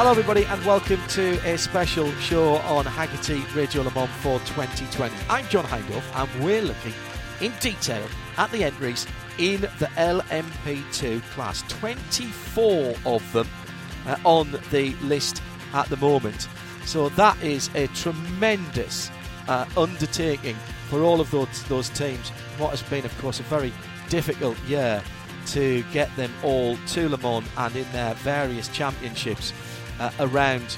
Hello, everybody, and welcome to a special show on Hagerty Radio Le Mans for 2020. I'm John Hindhaugh, and we're looking in detail at the entries in the LMP2 class. 24 of them uh, on the list at the moment. So that is a tremendous uh, undertaking for all of those, those teams. What has been, of course, a very difficult year to get them all to Le Mans and in their various championships uh, around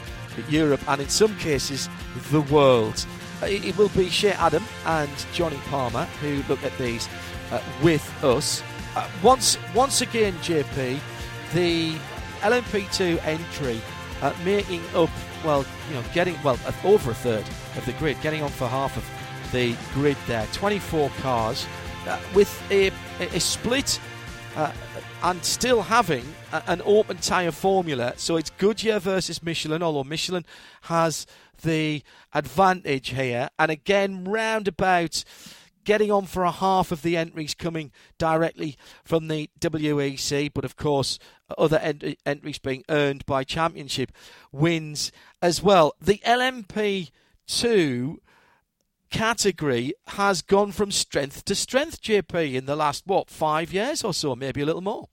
Europe and in some cases the world. Uh, It, will be Shea Adam and Jonny Palmer who look at these uh, with us. Uh, once, once again, JP, the LMP2 entry uh, making up, well, you know, getting well over a third of the grid, getting on for half of the grid there. 24 cars uh, with a, a, a split uh, and still having a, an open tyre formula. So it's Goodyear versus Michelin, although Michelin has the advantage here. And again, roundabout getting on for a half of the entries coming directly from the WEC, but of course, other ent- entries being earned by championship wins as well. The LMP2 category has gone from strength to strength, JP, in the last, what, five years or so, maybe a little more.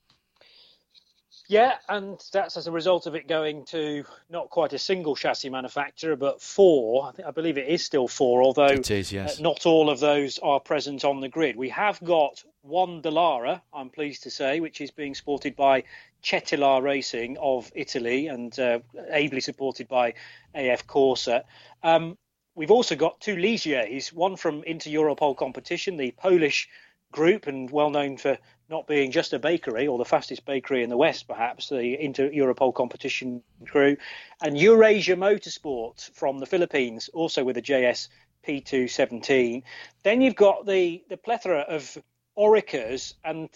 Yeah, and that's as a result of it going to not quite a single chassis manufacturer, but four. I, think, I believe it is still four, although It is, yes. uh, not all of those are present on the grid. We have got one Dallara, I'm pleased to say, which is being sported by Cetilar Racing of Italy and uh, ably supported by AF Corsa. Um, we've also got two Ligiers, one from Inter Europol competition, the Polish group, and well known for not being just a bakery or the fastest bakery in the West, perhaps, the Inter Europol competition crew, and Eurasia Motorsport from the Philippines, also with a JS P217. Then you've got the, the plethora of Orecas and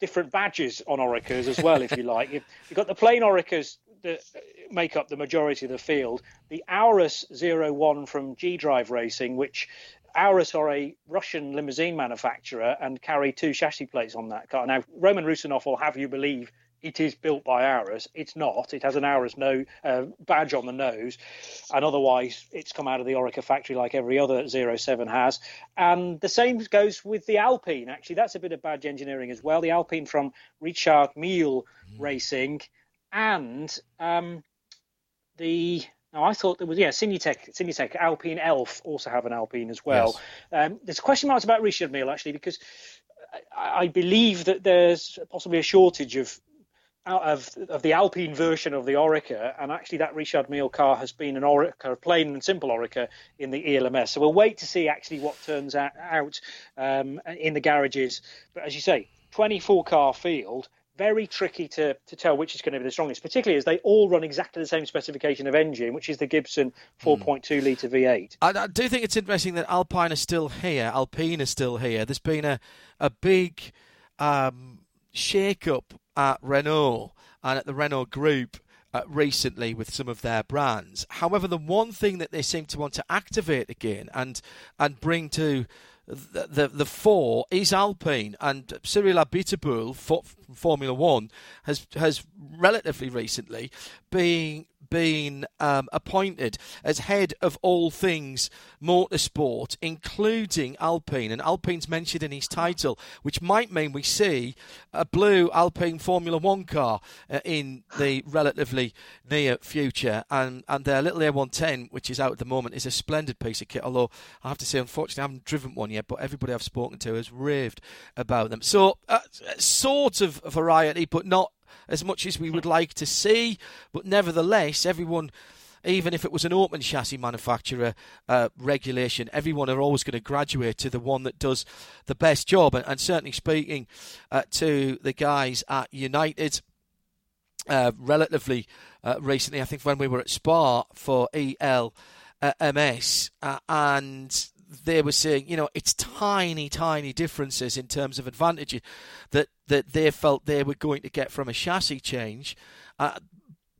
different badges on Orecas as well, if you like. You've, you've got the plain Orecas that make up the majority of the field, the Aurus 01 from G Drive Racing, which Aurus are a Russian limousine manufacturer and carry two chassis plates on that car. Now, Roman Rusinov will have you believe it is built by Aurus. It's not. It has an Aurus no, uh, badge on the nose, and otherwise it's come out of the Oreca factory like every other 07 has. And the same goes with the Alpine. Actually, that's a bit of badge engineering as well. The Alpine from Richard Mille Racing and um, the now, I thought there was, yeah, Signatech, Signatech, Alpine Elf also have an Alpine as well. Um, there's question marks about Richard Mille, actually, because I, I believe that there's possibly a shortage of out of, of the Alpine version of the Oreca, and actually that Richard Mille car has been an Oreca, a plain and simple Oreca in the ELMS. So we'll wait to see actually what turns out, out um, in the garages. But as you say, 24 car field, very tricky to, to tell which is going to be the strongest, particularly as they all run exactly the same specification of engine, which is the Gibson 4.2 litre V8. I, I do think it's interesting that Alpine is still here. Alpine is still here. There's been a a big um, shake up at Renault and at the Renault Group uh, recently with some of their brands. However, the one thing that they seem to want to activate again and and bring to the, the, the fore is Alpine and Cyril Abiteboul for Formula One has has relatively recently been been um, appointed as head of all things motorsport, including Alpine. And Alpine's mentioned in his title, which might mean we see a blue Alpine Formula One car uh, in the relatively near future. And, and their little A110, which is out at the moment, is a splendid piece of kit. Although I have to say, unfortunately, I haven't driven one yet, but everybody I've spoken to has raved about them. So, uh, sort of variety, but not as much as we would like to see. But nevertheless, everyone, even if it was an open chassis manufacturer uh, regulation, everyone are always going to graduate to the one that does the best job. And, and certainly speaking uh, to the guys at United, uh, relatively uh, recently. I think when we were at Spa for ELMS, uh, and they were saying, you know, it's tiny, tiny differences in terms of advantages that that they felt they were going to get from a chassis change. Uh,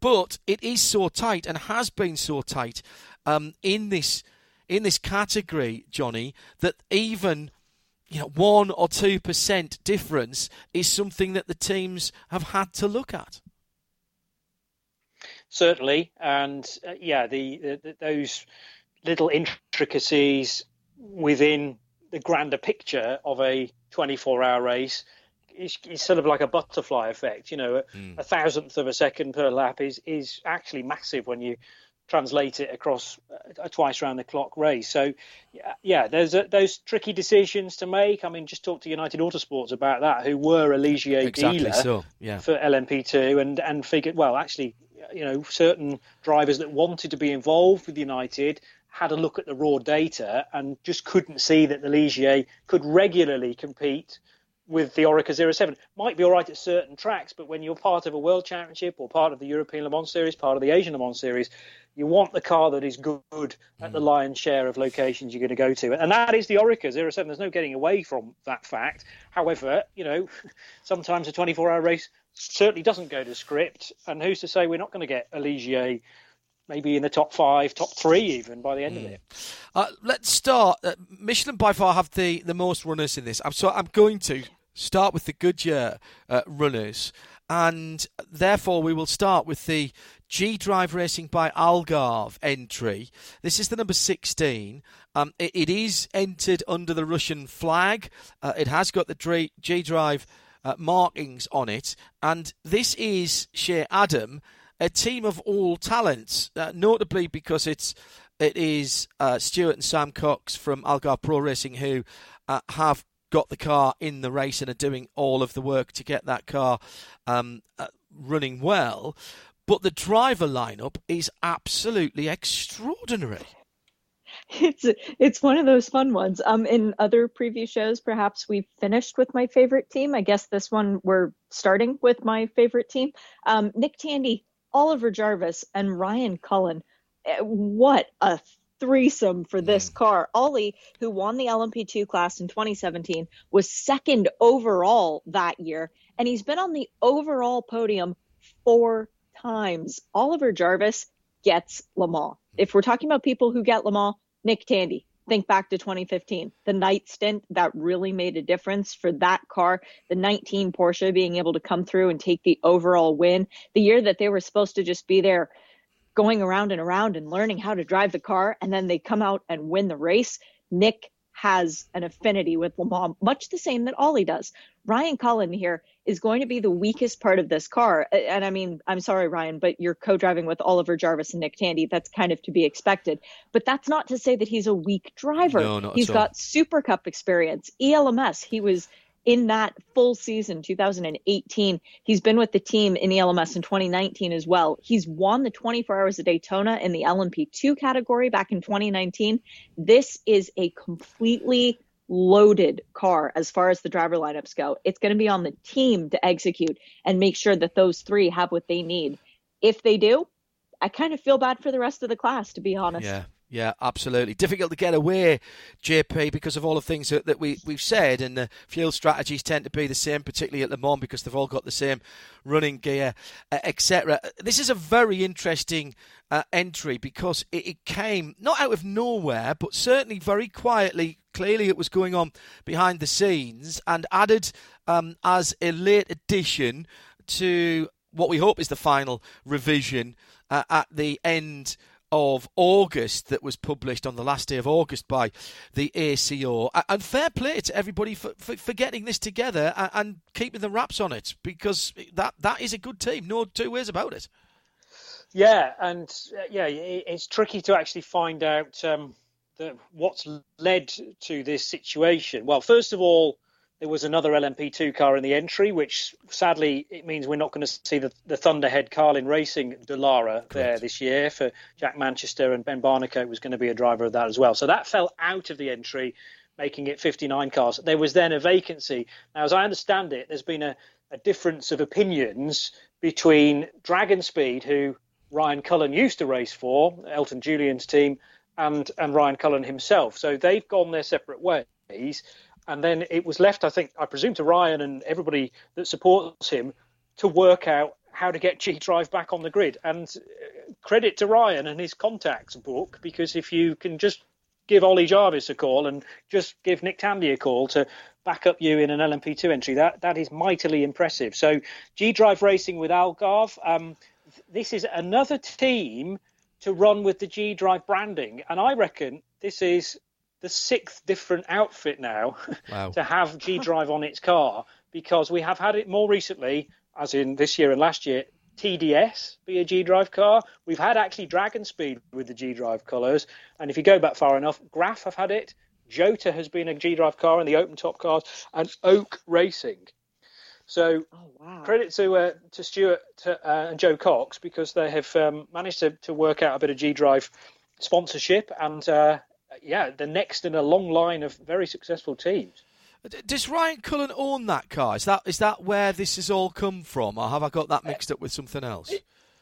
but it is so tight and has been so tight um, in this in this category, Jonny, that even you know one or two percent difference is something that the teams have had to look at. Certainly, and uh, yeah, the, the, those little intricacies within the grander picture of a 24-hour race is, is sort of like a butterfly effect. You know, mm. a thousandth of a second per lap is is actually massive when you translate it across a twice round the clock race. So, yeah, there's a, those tricky decisions to make. I mean, just talk to United Autosports about that, who were a Ligier exactly dealer so, yeah. for LMP2, and and figured, well, actually, you know, certain drivers that wanted to be involved with United had a look at the raw data and just couldn't see that the Ligier could regularly compete with the Oreca 07. Might be all right at certain tracks, but when you're part of a World Championship or part of the European Le Mans Series, part of the Asian Le Mans Series, you want the car that is good at the mm. lion's share of locations you're going to go to. And that is the Oreca 07. There's no getting away from that fact. However, you know, sometimes a 24 hour race certainly doesn't go to script. And who's to say we're not going to get a Ligier maybe in the top five, top three even by the end mm. of it. Uh, let's start. Uh, Michelin by far have the, the most runners in this. I'm so I'm going to start with the Goodyear uh, runners, and therefore we will start with the G Drive Racing by Algarve entry. This is the number 16. Um, it, it is entered under the Russian flag. Uh, it has got the G Drive uh, markings on it, and this is Shea Adam, a team of all talents, uh, notably because it's it is uh, Stuart and Sam Cox from Algarve Pro Racing who uh, have got the car in the race and are doing all of the work to get that car um, uh, running well. But the driver lineup is absolutely extraordinary. It's it's one of those fun ones. Um, in other preview shows, perhaps we finished with my favorite team. I guess this one we're starting with my favorite team. Um, Nick Tandy, Oliver Jarvis, and Ryan Cullen. Eh, what a threesome for this mm. car. Ollie, who won the LMP2 class in 2017, was second overall that year, and he's been on the overall podium four times. Oliver Jarvis gets Le Mans. If we're talking about people who get Le Mans, Nick Tandy. Think back to 2015, the night stint that really made a difference for that car, the 19 Porsche being able to come through and take the overall win. The year that they were supposed to just be there going around and around and learning how to drive the car, and then they come out and win the race. Nick has an affinity with Le Mans, much the same that Ollie does. Ryan Cullen here is going to be the weakest part of this car. And I mean, I'm sorry, Ryan, but you're co driving with Oliver Jarvis and Nick Tandy. That's kind of to be expected. But that's not to say that he's a weak driver. No, he's got Super Cup experience, ELMS. He was in that full season 2018 he's been with the team in the lms in 2019 as well. He's won the 24 hours of daytona in the lmp2 category back in 2019 this is a completely loaded car as far as the driver lineups go. It's going to be on the team to execute and make sure that those three have what they need. If they do i kind of feel bad for the rest of the class to be honest. Yeah yeah, absolutely. Difficult to get away, JP, because of all the things that, that we, we've said, and the fuel strategies tend to be the same, particularly at Le Mans, because they've all got the same running gear, uh, etc. This is a very interesting uh, entry because it, it came not out of nowhere, but certainly very quietly. Clearly, it was going on behind the scenes and added um, as a late addition to what we hope is the final revision uh, at the end of August that was published on the last day of August by the ACO. And fair play to everybody for, for, for getting this together and, and, keeping the wraps on it because that, that is a good team. No two ways about it. Yeah, and uh, yeah, it's tricky to actually find out um, the, what's led to this situation. Well, first of all, there was another LMP2 car in the entry, which sadly it means we're not going to see the, the Thunderhead Carlin Racing Dallara there this year for Jack Manchester and Ben Barnicoat was going to be a driver of that as well. So that fell out of the entry, making it 59 cars. There was then a vacancy. Now, as I understand it, there's been a, a difference of opinions between Dragon Speed, who Ryan Cullen used to race for, Elton Julian's team, and and Ryan Cullen himself. So they've gone their separate ways, and then it was left, I think, I presume, to Ryan and everybody that supports him to work out how to get G Drive back on the grid. And uh, credit to Ryan and his contacts book because if you can just give Ollie Jarvis a call and just give Nick Tandy a call to back up you in an LMP2 entry, that that is mightily impressive. So G Drive Racing with Algarve. Um, this is another team to run with the G Drive branding, and I reckon this is the sixth different outfit now wow. to have G Drive on its car because we have had it more recently, as in this year and last year. TDS be a G Drive car. We've had actually Dragon Speed with the G Drive colours, and if you go back far enough, Graff have had it. Jota has been a G Drive car in the open top cars, and Oak Racing so oh, wow. credit to uh, to Stuart to, uh, and Joe Cox because they have um, managed to, to work out a bit of G Drive sponsorship, and uh, yeah, the next in a long line of very successful teams. Does Ryan Cullen own that car? Is that is that where this has all come from, or have I got that mixed up with something else?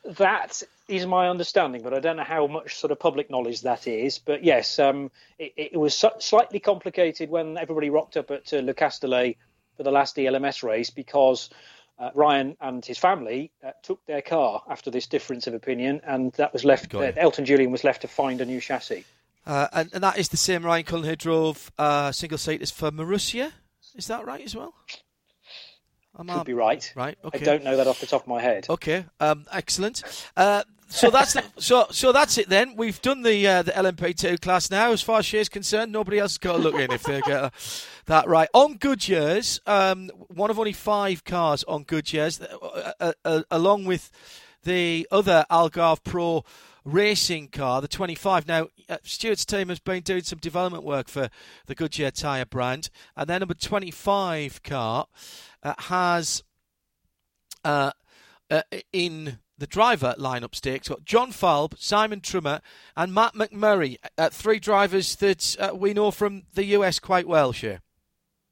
That is my understanding, but I don't know how much sort of public knowledge that is. But yes, um, it, it, was slightly complicated when everybody rocked up at uh, Le Castellet for the last ELMS race because uh, Ryan and his family uh, took their car after this difference of opinion, and that was left. Uh, Elton Julian was left to find a new chassis. Uh, and, and, that is the same Ryan Cullen who drove uh, single seaters for Marussia. Is that right as well? Am Could I... be right. Right. Okay. I don't know that off the top of my head. Okay. Um, excellent. Uh, so that's the, so so that's it then. We've done the uh, the LMP2 class now. As far as she's concerned, nobody else has got to look in if they get that right. On Goodyear's, um, one of only five cars on Goodyear's, uh, uh, uh, along with the other Algarve Pro racing car, the 25. Now, uh, Stuart's team has been doing some development work for the Goodyear tyre brand, and their number 25 car uh, has uh, uh, in the driver lineup stakes got John Falb, Simon Trummer, and Matt McMurray, uh, three drivers that uh, we know from the US quite well, Shea.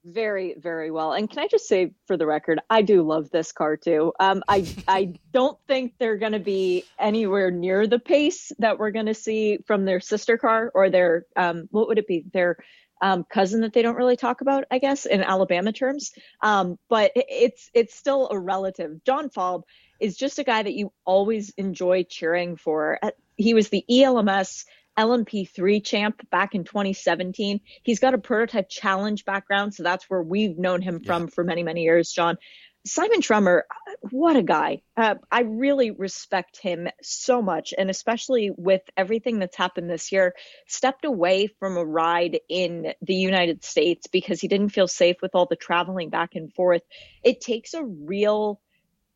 Very, very well. And can I just say, for the record, I do love this car too. Um, I I don't think they're going to be anywhere near the pace that we're going to see from their sister car or their um, what would it be? Their um, cousin that they don't really talk about, I guess, in Alabama terms. Um, but it's it's still a relative. John Falb is just a guy that you always enjoy cheering for. He was the ELMS LMP3 champ back in 2017. He's got a prototype challenge background, so that's where we've known him from for many, many years, John. Simon Trummer, what a guy. Uh, I really respect him so much, and especially with everything that's happened this year, stepped away from a ride in the United States because he didn't feel safe with all the traveling back and forth. It takes a real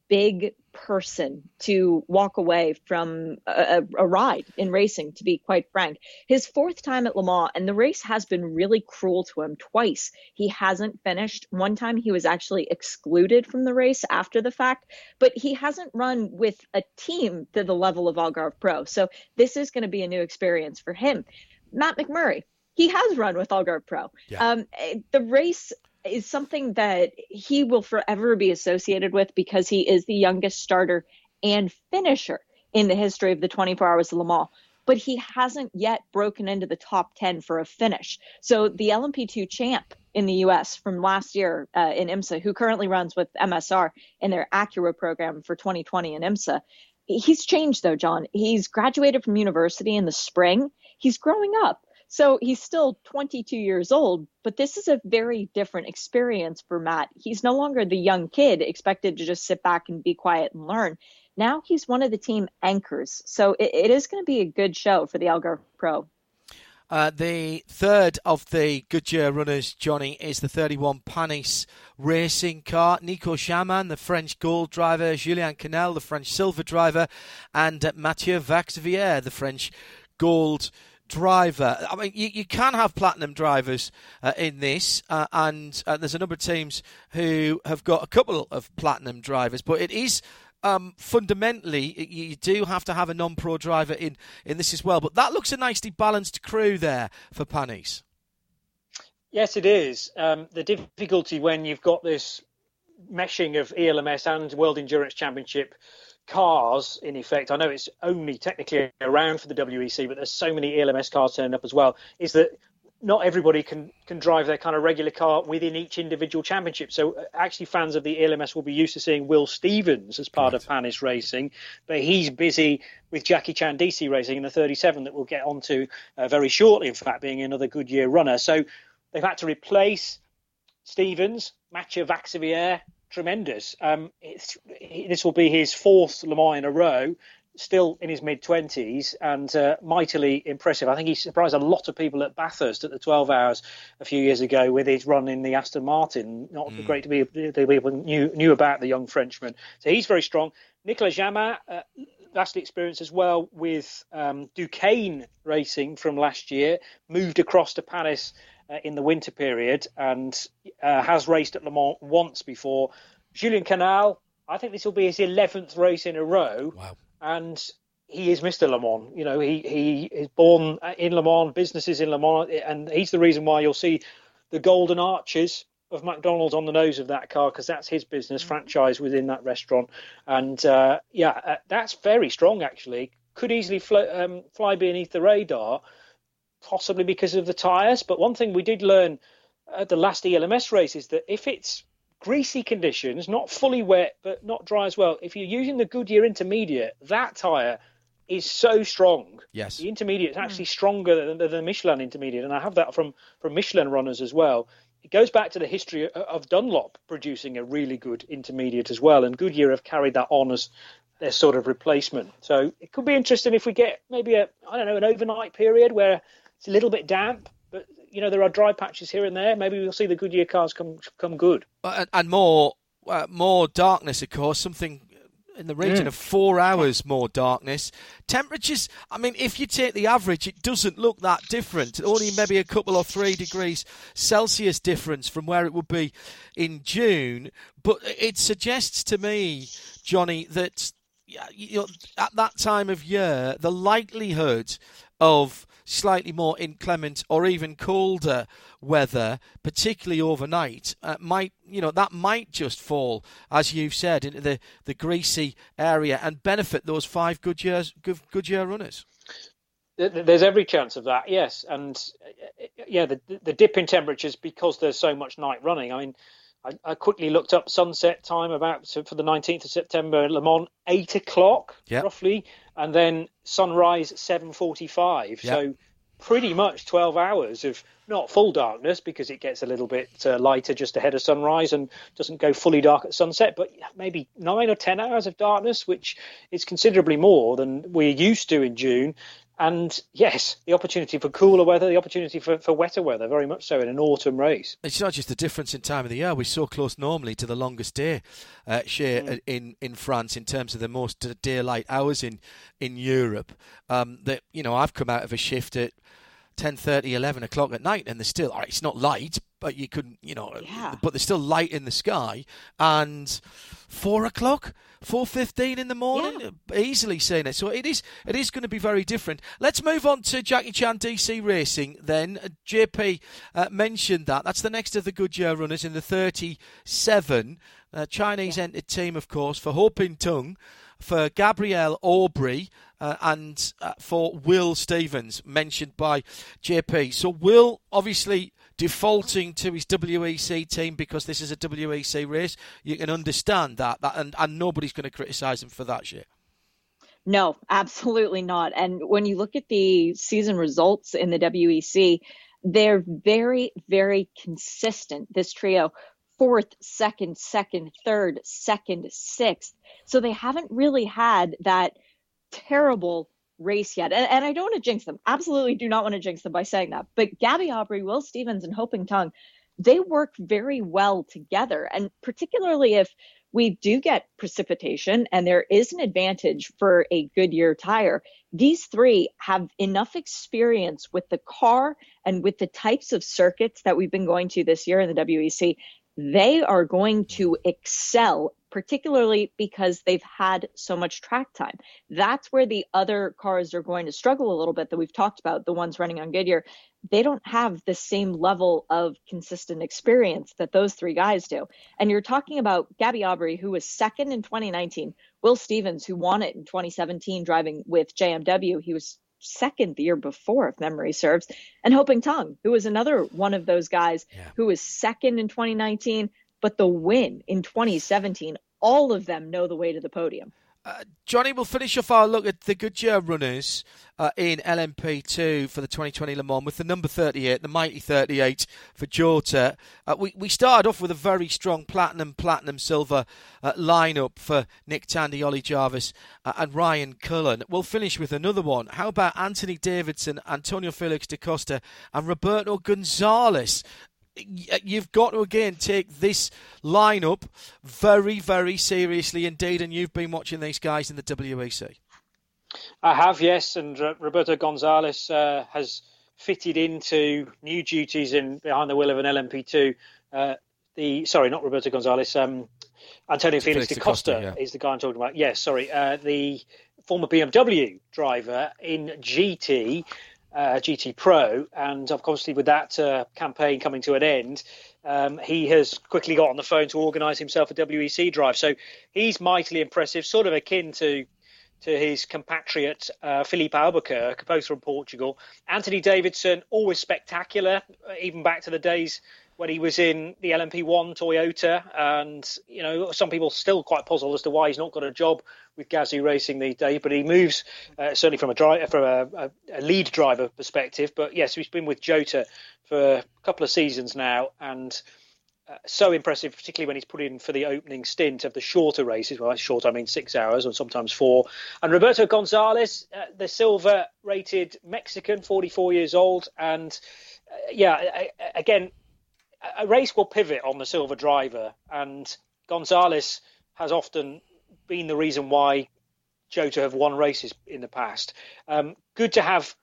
big person to walk away from a, a, ride in racing, to be quite frank. His fourth time at Le Mans, and the race has been really cruel to him twice. He hasn't finished. One time he was actually excluded from the race after the fact, but he hasn't run with a team to the level of Algarve Pro. So this is going to be a new experience for him. Matt McMurray, he has run with Algarve Pro. Yeah. Um, the race is something that he will forever be associated with because he is the youngest starter and finisher in the history of the 24 Hours of Le Mans. But he hasn't yet broken into the top 10 for a finish. So the LMP2 champ in the US from last year uh, in IMSA, who currently runs with MSR in their Acura program for 2020 in IMSA, he's changed though, John. He's graduated from university in the spring. He's growing up. So he's still 22 years old, but this is a very different experience for Matt. He's no longer the young kid expected to just sit back and be quiet and learn. Now he's one of the team anchors. So it, it is going to be a good show for the Algarve Pro. Uh, the third of the Goodyear runners, Jonny, is the 31 Panis racing car. Nico Jamin, the French gold driver, Julien Canal, the French silver driver, and Mathieu Vaxivière, the French gold driver. I mean, you, you can have platinum drivers uh, in this, uh, and uh, there's a number of teams who have got a couple of platinum drivers, but it is. Um, fundamentally, you do have to have a non-pro driver in, in this as well. But that looks a nicely balanced crew there for Panis. Yes, it is. Um, the difficulty when you've got this meshing of ELMS and World Endurance Championship cars, in effect, I know it's only technically around for the WEC, but there's so many ELMS cars turning up as well, is that not everybody can can drive their kind of regular car within each individual championship. So uh, actually, fans of the ELMS will be used to seeing Will Stevens as part right. of Panis Racing, but he's busy with Jackie Chan DC Racing in the 37 that we'll get onto uh, very shortly. In fact, being another Goodyear runner, so they've had to replace Stevens, Mathieu Vaxivière, tremendous. Um, this will be his fourth Le Mans in a row still in his mid 20s and uh, mightily impressive. I think he surprised a lot of people at Bathurst at the 12 hours a few years ago with his run in the Aston Martin. Not mm. great to be the people knew knew about the young Frenchman. So he's very strong. Nicolas Jamin, uh, vastly experienced as well with um, Duqueine Racing from last year, moved across to Panis in the winter period and uh, has raced at Le Mans once before. Julian Canal, I think this will be his 11th race in a row. Wow and he is Mr. Le Mans. You know, he he is born in Le Mans, businesses in Le Mans, and he's the reason why you'll see the golden arches of McDonald's on the nose of that car because that's his business mm-hmm. franchise within that restaurant. And uh, yeah, uh, that's very strong actually. Could easily fly, um, fly beneath the radar, possibly because of the tyres. But one thing we did learn at the last ELMS race is that if it's greasy conditions, not fully wet but not dry as well. If you're using the Goodyear Intermediate, that tyre is so strong. Yes. The Intermediate is actually mm. stronger than the, the Michelin Intermediate, and I have that from from Michelin runners as well. It goes back to the history of Dunlop producing a really good intermediate as well, and Goodyear have carried that on as their sort of replacement. So it could be interesting if we get maybe a I don't know an overnight period where it's a little bit damp, but you know there are dry patches here and there. Maybe we'll see the Goodyear cars come come good. Uh, and more uh, more darkness, of course. Something in the region mm. of four hours more darkness. Temperatures, I mean, if you take the average, it doesn't look that different. Only maybe a couple or three degrees Celsius difference from where it would be in June. But it suggests to me, Jonny, that you know, at that time of year, the likelihood of slightly more inclement or even colder weather, particularly overnight, uh, might you know that might just fall, as you've said, into the, the greasy area and benefit those five good years good, Goodyear runners. There's every chance of that, yes, and uh, yeah, the the dip in temperatures because there's so much night running. I mean, I, I, quickly looked up sunset time about for the 19th of September, Le Mans, eight o'clock yep. roughly, and then sunrise 7:45. Yep. So pretty much 12 hours of not full darkness because it gets a little bit uh, lighter just ahead of sunrise and doesn't go fully dark at sunset, but maybe nine or 10 hours of darkness, which is considerably more than we're used to in June. And yes, the opportunity for cooler weather, the opportunity for, for wetter weather, very much so in an autumn race. It's not just the difference in time of the year. We're so close normally to the longest day, uh, mm. Uh, in in France in terms of the most daylight hours in in Europe. Um, that you know, I've come out of a shift at 10:30, 11 o'clock at night, and there's still it's not light, but you couldn't, you know, yeah. but there's still light in the sky, and four o'clock, four fifteen in the morning, yeah. easily seeing it. So it is, it is going to be very different. Let's move on to Jackie Chan DC Racing. Then uh, JP uh, mentioned that that's the next of the Goodyear runners in the 37. Uh, Chinese yeah. entered team, of course, for Ho Pin Tung for Gabriel Aubry uh, and uh, for Will Stevens, mentioned by JP. So, Will obviously defaulting to his WEC team because this is a WEC race. You can understand that, that and, and nobody's going to criticise him for that Shea. No, absolutely not. And when you look at the season results in the WEC, they're very, very consistent. This trio fourth, second, second, third, second, sixth. So they haven't really had that terrible race yet. And, and I don't want to jinx them. Absolutely do not want to jinx them by saying that. But Gabby Aubry, Will Stevens, and Ho-Pin Tung, they work very well together. And particularly if we do get precipitation and there is an advantage for a Goodyear tire, these three have enough experience with the car and with the types of circuits that we've been going to this year in the WEC they are going to excel particularly because they've had so much track time. That's where the other cars are going to struggle a little bit that we've talked about, the ones running on Goodyear. They don't have the same level of consistent experience that those three guys do. And you're talking about Gabby Aubry, who was second in 2019, Will Stevens, who won it in 2017 driving with JMW. He was second the year before, if memory serves, and Ho-Pin Tung, who was another one of those guys yeah. who was second in 2019, but the win in 2017, all of them know the way to the podium. Uh, Jonny, we'll finish off our look at the Goodyear runners uh, in LMP2 for the 2020 Le Mans with the number 38, the mighty 38 for Jota. Uh, we, we started off with a very strong platinum, platinum, silver uh, lineup for Nick Tandy, Ollie Jarvis, uh, and Ryan Cullen. We'll finish with another one. How about Anthony Davidson, Antonio Felix da Costa, and Roberto Gonzalez? You've got to again take this lineup very, very seriously indeed. And you've been watching these guys in the WEC. I have, yes. And uh, Roberto Gonzalez uh, has fitted into new duties in behind the wheel of an LMP2. Uh, the sorry, not Roberto Gonzalez. Um, Antonio Felix, Felix da Costa, Costa yeah. is the guy I'm talking about. Yes, sorry. Uh, the former BMW driver in GT uh, GT Pro, and obviously with that uh, campaign coming to an end, um, he has quickly got on the phone to organise himself a WEC drive. So he's mightily impressive, sort of akin to to his compatriot uh, Albuquerque, both from Portugal. Anthony Davidson, always spectacular, even back to the days when he was in the LMP1 Toyota, and you know some people still quite puzzled as to why he's not got a job with Gazoo Racing these days. But he moves uh, certainly from a driver, from a, a, lead driver perspective. But yes, he's been with Jota for a couple of seasons now, and uh, so impressive, particularly when he's put in for the opening stint of the shorter races. Well, short, I mean six hours or sometimes four. And Roberto Gonzalez, uh, the silver rated Mexican, 44 years old. And uh, yeah, again, a race will pivot on the silver driver, and Gonzalez has often been the reason why Jota have won races in the past. Um, good to have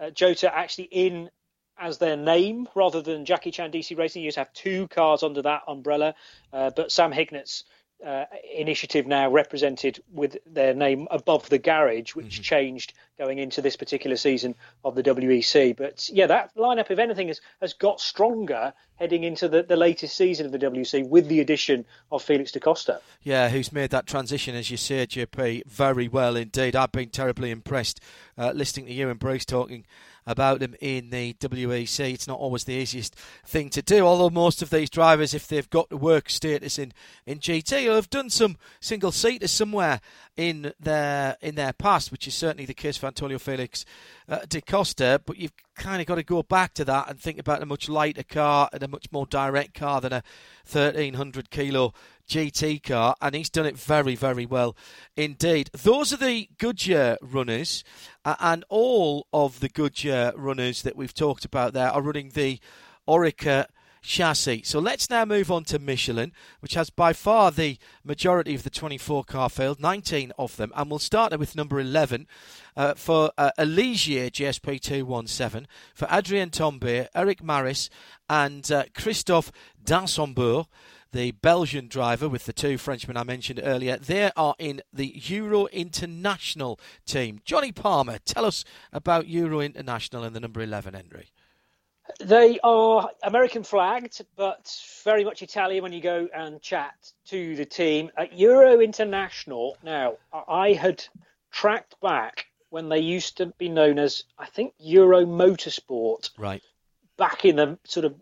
uh, Jota actually in as their name rather than Jackie Chan DC Racing. You just have two cars under that umbrella, uh, but Sam Hignett's uh, initiative now represented with their name above the garage, which mm-hmm. changed going into this particular season of the WEC. But yeah, that lineup, if anything, has, has got stronger heading into the, the latest season of the WEC with the addition of Felix da Costa. Yeah, who's made that transition, as you say, JP, very well indeed. I've been terribly impressed uh, listening to you and Bruce talking about them in the WEC. It's not always the easiest thing to do, although most of these drivers, if they've got the work status in, in GT, have done some single seaters somewhere in their in their past, which is certainly the case for Antonio Felix uh, da Costa. But you've kind of got to go back to that and think about a much lighter car and a much more direct car than a 1300 kilo GT car, and he's done it very, very well indeed. Those are the Goodyear runners, uh, and all of the Goodyear runners that we've talked about there are running the Oreca chassis. So let's now move on to Michelin, which has by far the majority of the 24 car field, 19 of them. And we'll start with number 11 uh, for uh, Ligier JS P217, for Adrien Tambay, Eric Maris, and uh, Christophe d'Ansembourg the Belgian driver with the two Frenchmen I mentioned earlier. They are in the Euro International team. Jonny Palmer, tell us about Euro International and the number 11 entry. They are American flagged, but very much Italian when you go and chat to the team. At Euro International, now, I had tracked back when they used to be known as, I think, Euro Motorsport. Right. Back in the sort of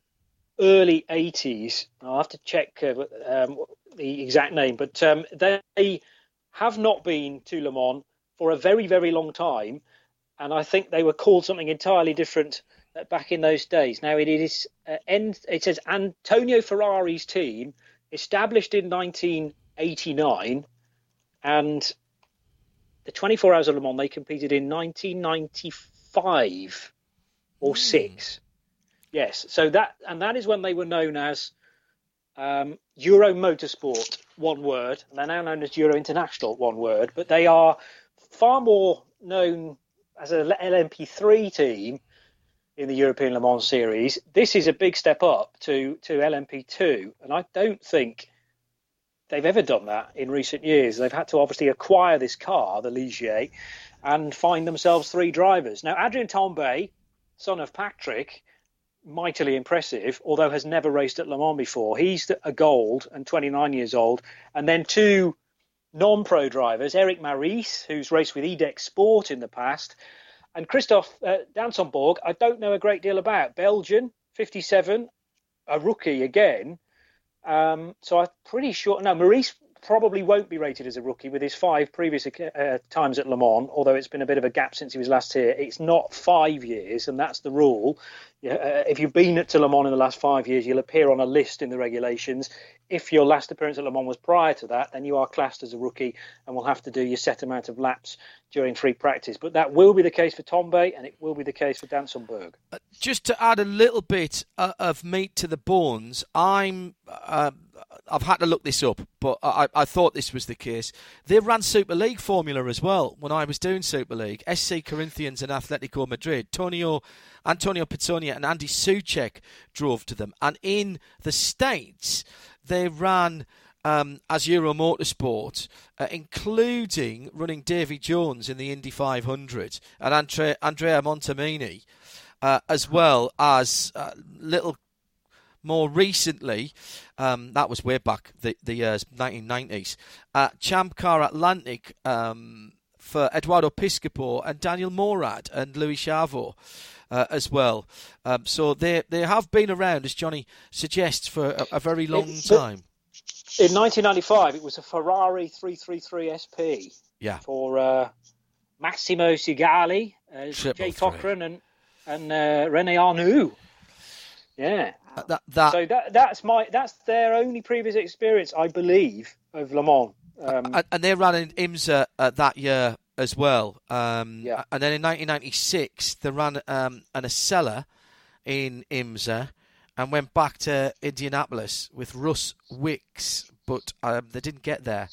early 80s. I'll have to check uh, um, the exact name, but um, they have not been to Le Mans for a very, very long time. And I think they were called something entirely different uh, back in those days. Now it is uh, end, it says Antonio Ferrari's team established in 1989 and the 24 Hours of Le Mans they competed in 1995 or mm. 6 Yes, so that and that is when they were known as um, Euro Motorsport, one word. They're now known as Euro International, one word, but they are far more known as an LMP3 team in the European Le Mans series. This is a big step up to to LMP2, and I don't think they've ever done that in recent years. They've had to obviously acquire this car, the Ligier, and find themselves three drivers. Now, Adrian Tambay, son of Patrick, mightily impressive, although has never raced at Le Mans before. He's a gold and 29 years old. And then two non pro drivers, Eric Maris, who's raced with IDEC Sport in the past, and Christophe uh, d'Ansembourg, I don't know a great deal about. Belgian, 57, a rookie again. Um, so I'm pretty sure. No, Maris probably won't be rated as a rookie with his five previous uh, times at Le Mans, although it's been a bit of a gap since he was last here. It's not five years, and that's the rule. Uh, if you've been to Le Mans in the last five years, you'll appear on a list in the regulations. If your last appearance at Le Mans was prior to that, then you are classed as a rookie and will have to do your set amount of laps during free practice. But that will be the case for Tambay, and it will be the case for d'Ansembourg. Uh, just to add a little bit uh, of meat to the bones, I'm. Uh, I've had to look this up, but I, I, thought this was the case. They ran Super League formula as well when I was doing Super League. SC Corinthians and Atletico Madrid. Tonio, Antonio Pizzonia and Andy Soucek drove to them. And in the States, they ran um, as Euro Motorsport, uh, including running Davy Jones in the Indy 500 and Andre, Andrea Montermini. Uh, as well as uh, little more recently, um, that was way back the the years 1990s. Uh, Champ Car Atlantic um, for Eduardo Piscopo and Daniel Morad and Louis Chavo. Uh, as well, um, so they they have been around, as Jonny suggests, for a, a very long time. In 1995, it was a Ferrari 333 SP. Yeah. For uh, Massimo Sigala, uh, Jay Cochran, and and uh, Rene Arnoux. Yeah. That, that, so that that's my that's their only previous experience, I believe, of Le Mans. Um, and, and they ran in IMSA uh, that year as well. Um, yeah. And then in 1996, they ran um, an Acela in IMSA and went back to Indianapolis with Russ Wicks, but um, they didn't get there.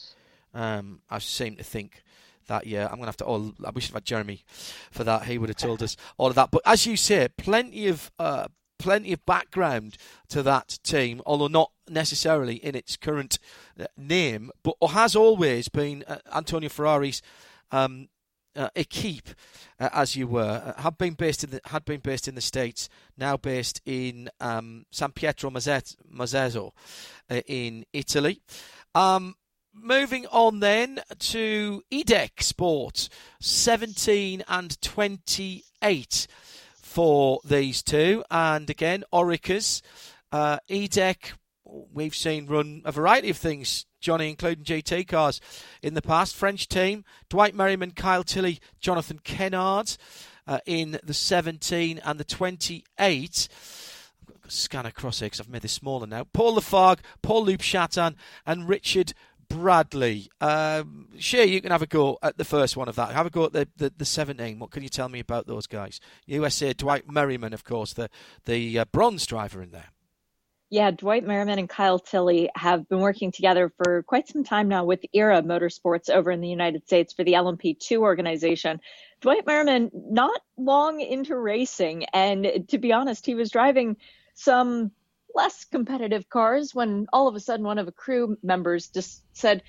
Um, I seem to think that year. I'm going to have to. Oh, I wish I had Jeremy for that. He would have told us all of that. But as you say, plenty of uh, plenty of background to that team, although not necessarily in its current uh, name, but has always been uh, Antonio Ferrari's um, uh, equipe, uh, as you were, uh, had been based in the, had been based in the states, now based in um, San Pietro Mazzezzo uh, in Italy. Um, moving on then to IDEC Sport, 17 and 28 for these two. And again, Oreca's, uh, IDEC, we've seen run a variety of things, Jonny, including GT cars in the past. French team, Dwight Merriman, Kyle Tilley, Jonathan Kennard uh, in the 17 and the 28 scan across here because I've made this smaller now. Paul Lafargue, Paul-Loup Chatin, and Richard Bradley. Um, Shea, you can have a go at the first one of that. Have a go at the, the, the 17. What can you tell me about those guys? USA Dwight Merriman, of course, the, the uh, bronze driver in there. Yeah, Dwight Merriman and Kyle Tilley have been working together for quite some time now with ERA Motorsports over in the United States for the LMP2 organization. Dwight Merriman, not long into racing, and to be honest, he was driving some less competitive cars when all of a sudden one of the crew members just said,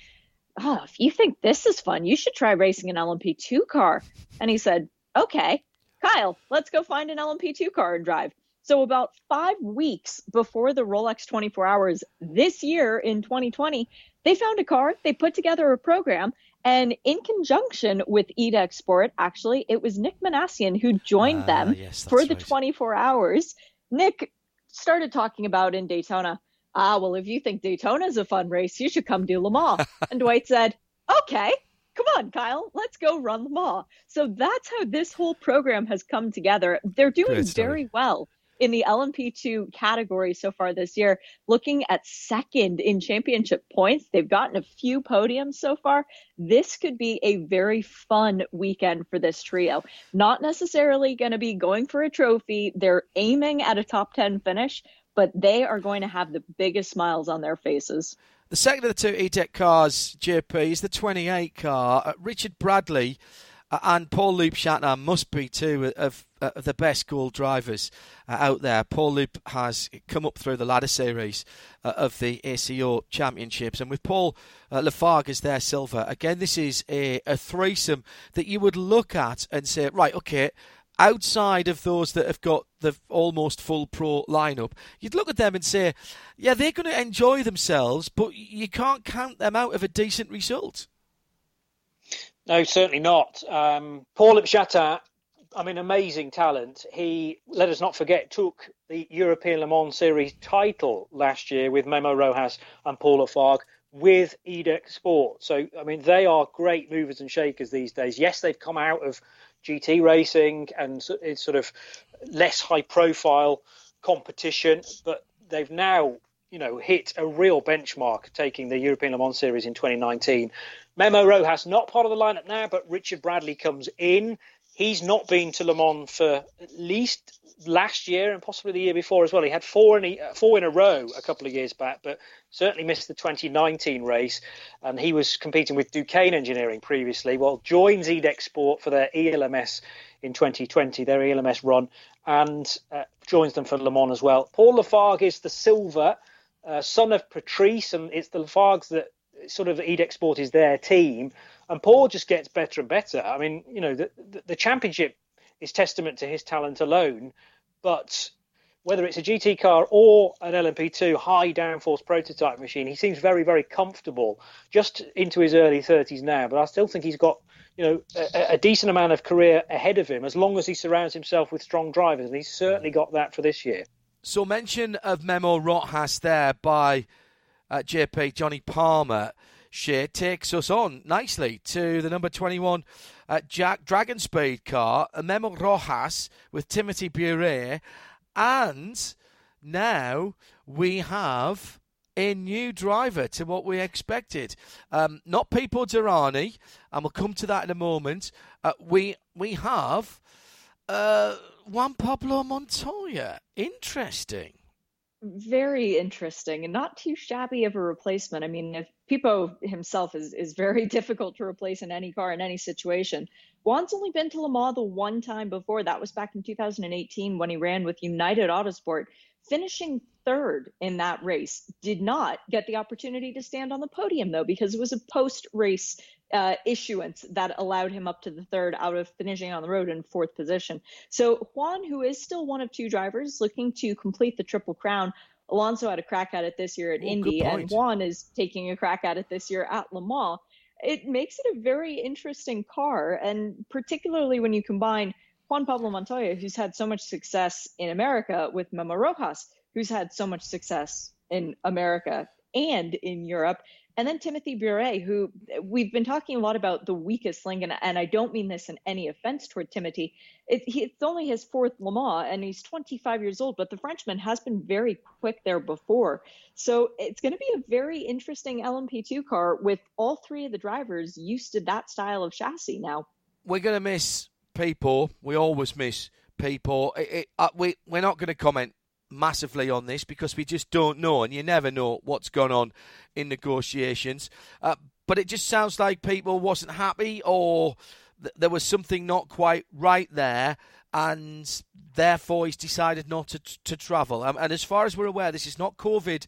Oh, if you think this is fun, you should try racing an LMP2 car. And he said, Okay, Kyle, let's go find an LMP2 car and drive. So, about five weeks before the Rolex 24 Hours this year in 2020, they found a car, they put together a program, and in conjunction with IDEC Sport, actually, it was Nick Minassian who joined uh, them yes, for the right. 24 hours. Nick started talking about in Daytona, ah, well, if you think Daytona is a fun race, you should come do Le Mans. and Dwight said, okay, come on, Kyle, let's go run Le Mans. So that's how this whole program has come together. They're doing very well in the LMP2 category so far this year, looking at second in championship points. They've gotten a few podiums so far. This could be a very fun weekend for this trio. Not necessarily going to be going for a trophy. They're aiming at a top 10 finish, but they are going to have the biggest smiles on their faces. The second of the two IDEC cars, JP, is the 28 car. Uh, Richard Bradley and Paul Loup Chatin must be two of, of the best school drivers uh, out there. Paul Loup has come up through the ladder series uh, of the ACO Championships, and with Paul uh, Lafargue as their silver, again, this is a, a threesome that you would look at and say, right, okay, outside of those that have got the almost full pro lineup, you'd look at them and say, yeah, they're going to enjoy themselves, but you can't count them out of a decent result. No, certainly not. Um, Paul Chatin, I mean, amazing talent. He, let us not forget, took the European Le Mans Series title last year with Memo Rojas and Paul Lafargue with IDEC Sport. So, I mean, they are great movers and shakers these days. Yes, they've come out of GT racing and it's sort of less high profile competition, but they've now you know hit a real benchmark taking the European Le Mans Series in 2019. Memo Rojas not part of the lineup now, but Richard Bradley comes in. He's not been to Le Mans for at least last year and possibly the year before as well. He had four in a, four in a row a couple of years back, but certainly missed the 2019 race. And he was competing with Duqueine Engineering previously. Well, joins IDEC Sport for their ELMS in 2020, their ELMS run, and uh, joins them for Le Mans as well. Paul Lafargue is the silver, uh, son of Patrice, and it's the Lafargues that sort of IDEC Sport is their team. And Paul just gets better and better. I mean, you know, the, the, the championship is testament to his talent alone. But whether it's a GT car or an LMP2 high downforce prototype machine, he seems very, very comfortable just into his early 30s now. But I still think he's got, you know, a, a decent amount of career ahead of him as long as he surrounds himself with strong drivers. And he's certainly got that for this year. So, mention of Memo Rojas there by uh, JP Jonny Palmer. Shea takes us on nicely to the number 21 uh, Jack Dragon Speed car, Memo Rojas with Timothy Buret, and now we have a new driver to what we expected. Um, not Pipo Derani, and we'll come to that in a moment. Uh, we we have uh, Juan Pablo Montoya. Interesting very interesting and not too shabby of a replacement. I mean, if Pipo himself is, is very difficult to replace in any car in any situation. Juan's only been to Le Mans the one time before. That was back in 2018 when he ran with United Autosport, finishing third in that race. Did not get the opportunity to stand on the podium though, because it was a post race uh, issuance that allowed him up to the third out of finishing on the road in fourth position. So Juan, who is still one of two drivers looking to complete the triple crown, Alonso had a crack at it this year at oh, Indy, and Juan is taking a crack at it this year at Le Mans. It makes it a very interesting car, and particularly when you combine Juan Pablo Montoya, who's had so much success in America, with Memo Rojas, who's had so much success in America and in Europe. And then Timothy Buret, who we've been talking a lot about the weakest link, and, and I don't mean this in any offense toward Timothy. It, he, it's only his fourth Le Mans, and he's 25 years old, but the Frenchman has been very quick there before. So it's going to be a very interesting LMP2 car with all three of the drivers used to that style of chassis now. We're going to miss Pipo. We always miss Pipo. It, it, uh, we, we're not going to comment massively on this because we just don't know, and you never know what's gone on in negotiations. Uh, but it just sounds like Pipo wasn't happy, or th- there was something not quite right there, and therefore he's decided not to to travel. Um, and as far as we're aware, this is not COVID.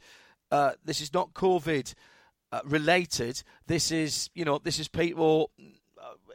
Uh, this is not COVID. Uh, related. This is, you know, this is Pipo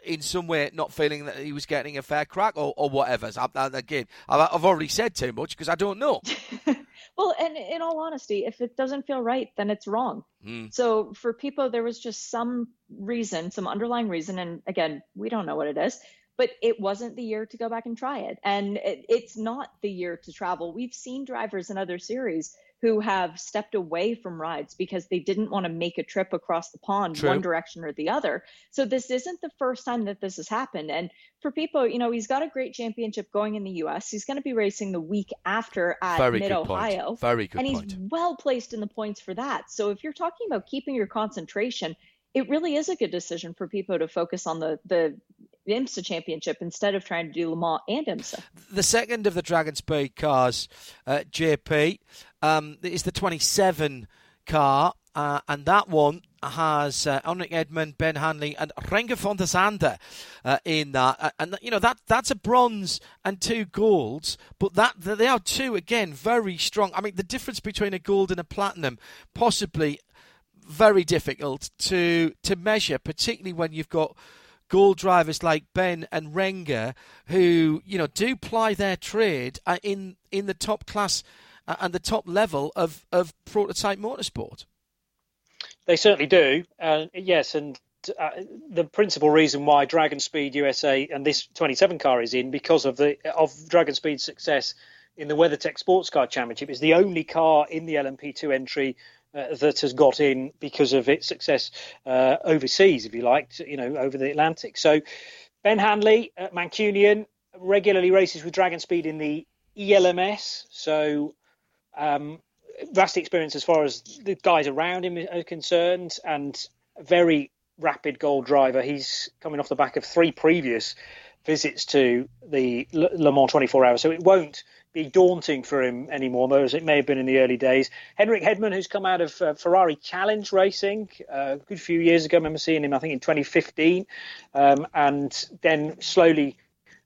in some way not feeling that he was getting a fair crack or, or whatever. So, again, I've already said too much because I don't know. well, and in all honesty, if it doesn't feel right, then it's wrong. Mm. So for Pipo, there was just some reason, some underlying reason, and again, we don't know what it is. But it wasn't the year to go back and try it. And it, it's not the year to travel. We've seen drivers in other series who have stepped away from rides because they didn't want to make a trip across the pond True. one direction or the other. So this isn't the first time that this has happened. And for Pipo, you know, he's got a great championship going in the US. He's going to be racing the week after at Mid Ohio. Very good And he's point. well placed in the points for that. So if you're talking about keeping your concentration, it really is a good decision for Pipo to focus on the the IMSA championship instead of trying to do Le Mans and IMSA. The second of the Dragon Speed cars, uh, JP, um, is the 27 car, uh, and that one has uh, Henrik Hedman, Ben Hanley, and Renger van der Zande uh, in that. Uh, and you know that that's a bronze and two golds, but that they are two again very strong. I mean, the difference between a gold and a platinum possibly very difficult to to measure, particularly when you've got goal drivers like Ben and Renger who you know do ply their trade uh, in in the top class and the top level of of prototype motorsport. They certainly do. Uh, yes, and uh, the principal reason why Dragon Speed USA and this 27 car is in because of the of Dragon Speed's success in the WeatherTech Sports Car Championship. is the only car in the LMP2 entry uh, that has got in because of its success uh, overseas, if you like, you know, over the Atlantic. So Ben Hanley, Mancunian, regularly races with Dragon Speed in the ELMS. So um, vast experience as far as the guys around him are concerned, and very rapid goal driver. He's coming off the back of three previous visits to the Le Mans 24 hours, so it won't be daunting for him anymore, though, as it may have been in the early days. Henrik Hedman, who's come out of uh, Ferrari Challenge Racing uh, a good few years ago, I remember seeing him, I think, in 2015, um, and then slowly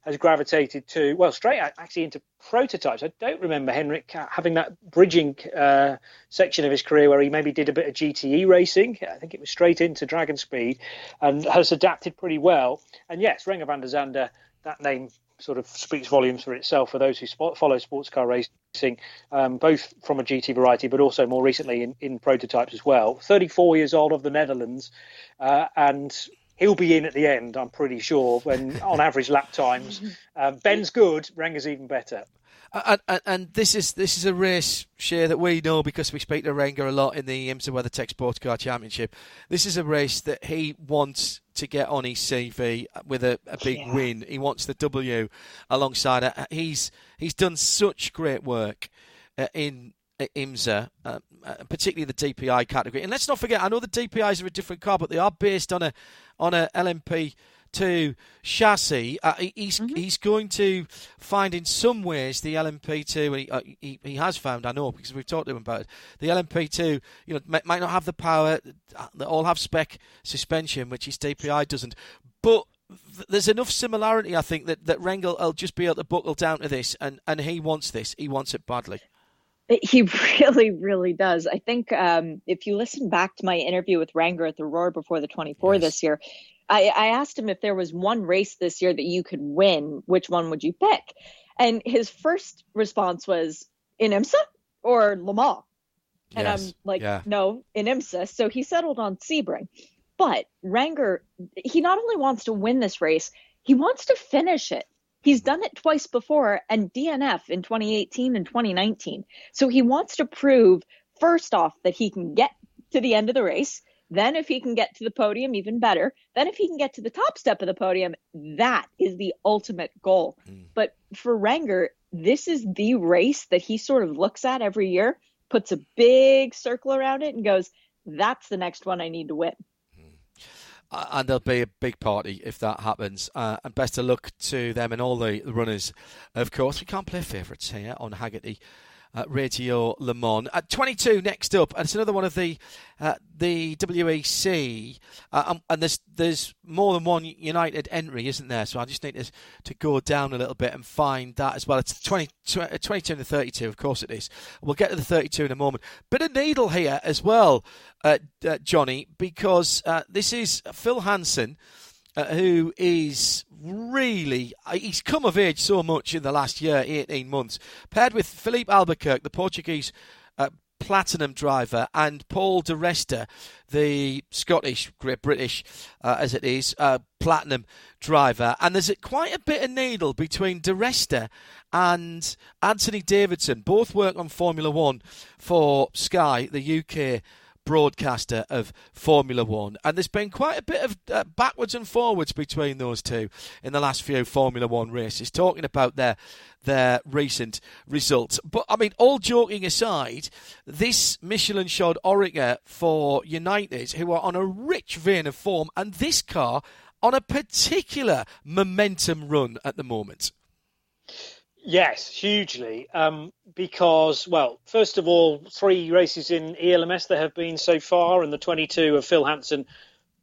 has gravitated to well straight actually into prototypes. I don't remember Henrik having that bridging uh, section of his career where he maybe did a bit of GTE racing. I think it was straight into Dragon Speed and has adapted pretty well. And yes, Renger van der Zande, that name sort of speaks volumes for itself for those who follow sports car racing, um, both from a GT variety, but also more recently in, in prototypes as well. 34 years old of the Netherlands, uh, and he'll be in at the end, I'm pretty sure, when on average lap times. Uh, Ben's good, Renger's even better. And, and, and, this is this is a race share that we know because we speak to Renger a lot in the IMSA WeatherTech Sports Car Championship. This is a race that he wants to get on his CV with a, a big yeah. win. He wants the W alongside it. He's he's done such great work uh, in IMSA, uh, uh, particularly the DPI category. And let's not forget, I know the DPIs are a different car, but they are based on a on a LMP two chassis. Uh, he's mm-hmm. he's going to find in some ways the LMP2. He, uh, he, he has found, I know, because we've talked to him about it. The LMP2, you know, might, might not have the power. They all have spec suspension, which his DPI doesn't. But there's enough similarity, I think, that that Renger will just be able to buckle down to this, and and he wants this. He wants it badly. He really, really does. I think um, if you listen back to my interview with Renger at the Roar before the 24 yes. this year, I, I asked him if there was one race this year that you could win, which one would you pick? And his first response was in IMSA or Le Mans. And yes. I'm like, yeah. no, in IMSA. So he settled on Sebring. But Renger, he not only wants to win this race, he wants to finish it. He's done it twice before and DNF in 2018 and 2019. So he wants to prove, first off, that he can get to the end of the race. Then, if he can get to the podium, even better. Then, if he can get to the top step of the podium, that is the ultimate goal. Mm. But for Renger, this is the race that he sort of looks at every year, puts a big circle around it, and goes, That's the next one I need to win. And there'll be a big party if that happens. Uh, and best of luck to them and all the runners, of course. We can't play favourites here on Hagerty uh, Radio Le Mans. At 22 next up, and it's another one of the uh, the WEC, uh, um, and there's there's more than one United entry, isn't there? So I just need to, to go down a little bit and find that as well. It's 20, 22 and the 32, of course it is. We'll get to the 32 in a moment. Bit of needle here as well, uh, uh, Jonny, because uh, this is Phil Hanson uh, who is really uh, he's come of age so much in the last year, 18 months, paired with Filipe Albuquerque, the Portuguese uh, platinum driver, and Paul di Resta, the Scottish, Great British, uh, as it is, uh, platinum driver. And there's quite a bit of needle between di Resta and Anthony Davidson. Both work on Formula One for Sky, the UK broadcaster of Formula One. And there's been quite a bit of uh, backwards and forwards between those two in the last few Formula One races, talking about their their recent results. But I mean, all joking aside, this Michelin shod Oreca for United, who are on a rich vein of form, and this car on a particular momentum run at the moment. Yes, hugely. Um, because, well, first of all, three races in ELMS there have been so far, and the 22 of Phil Hanson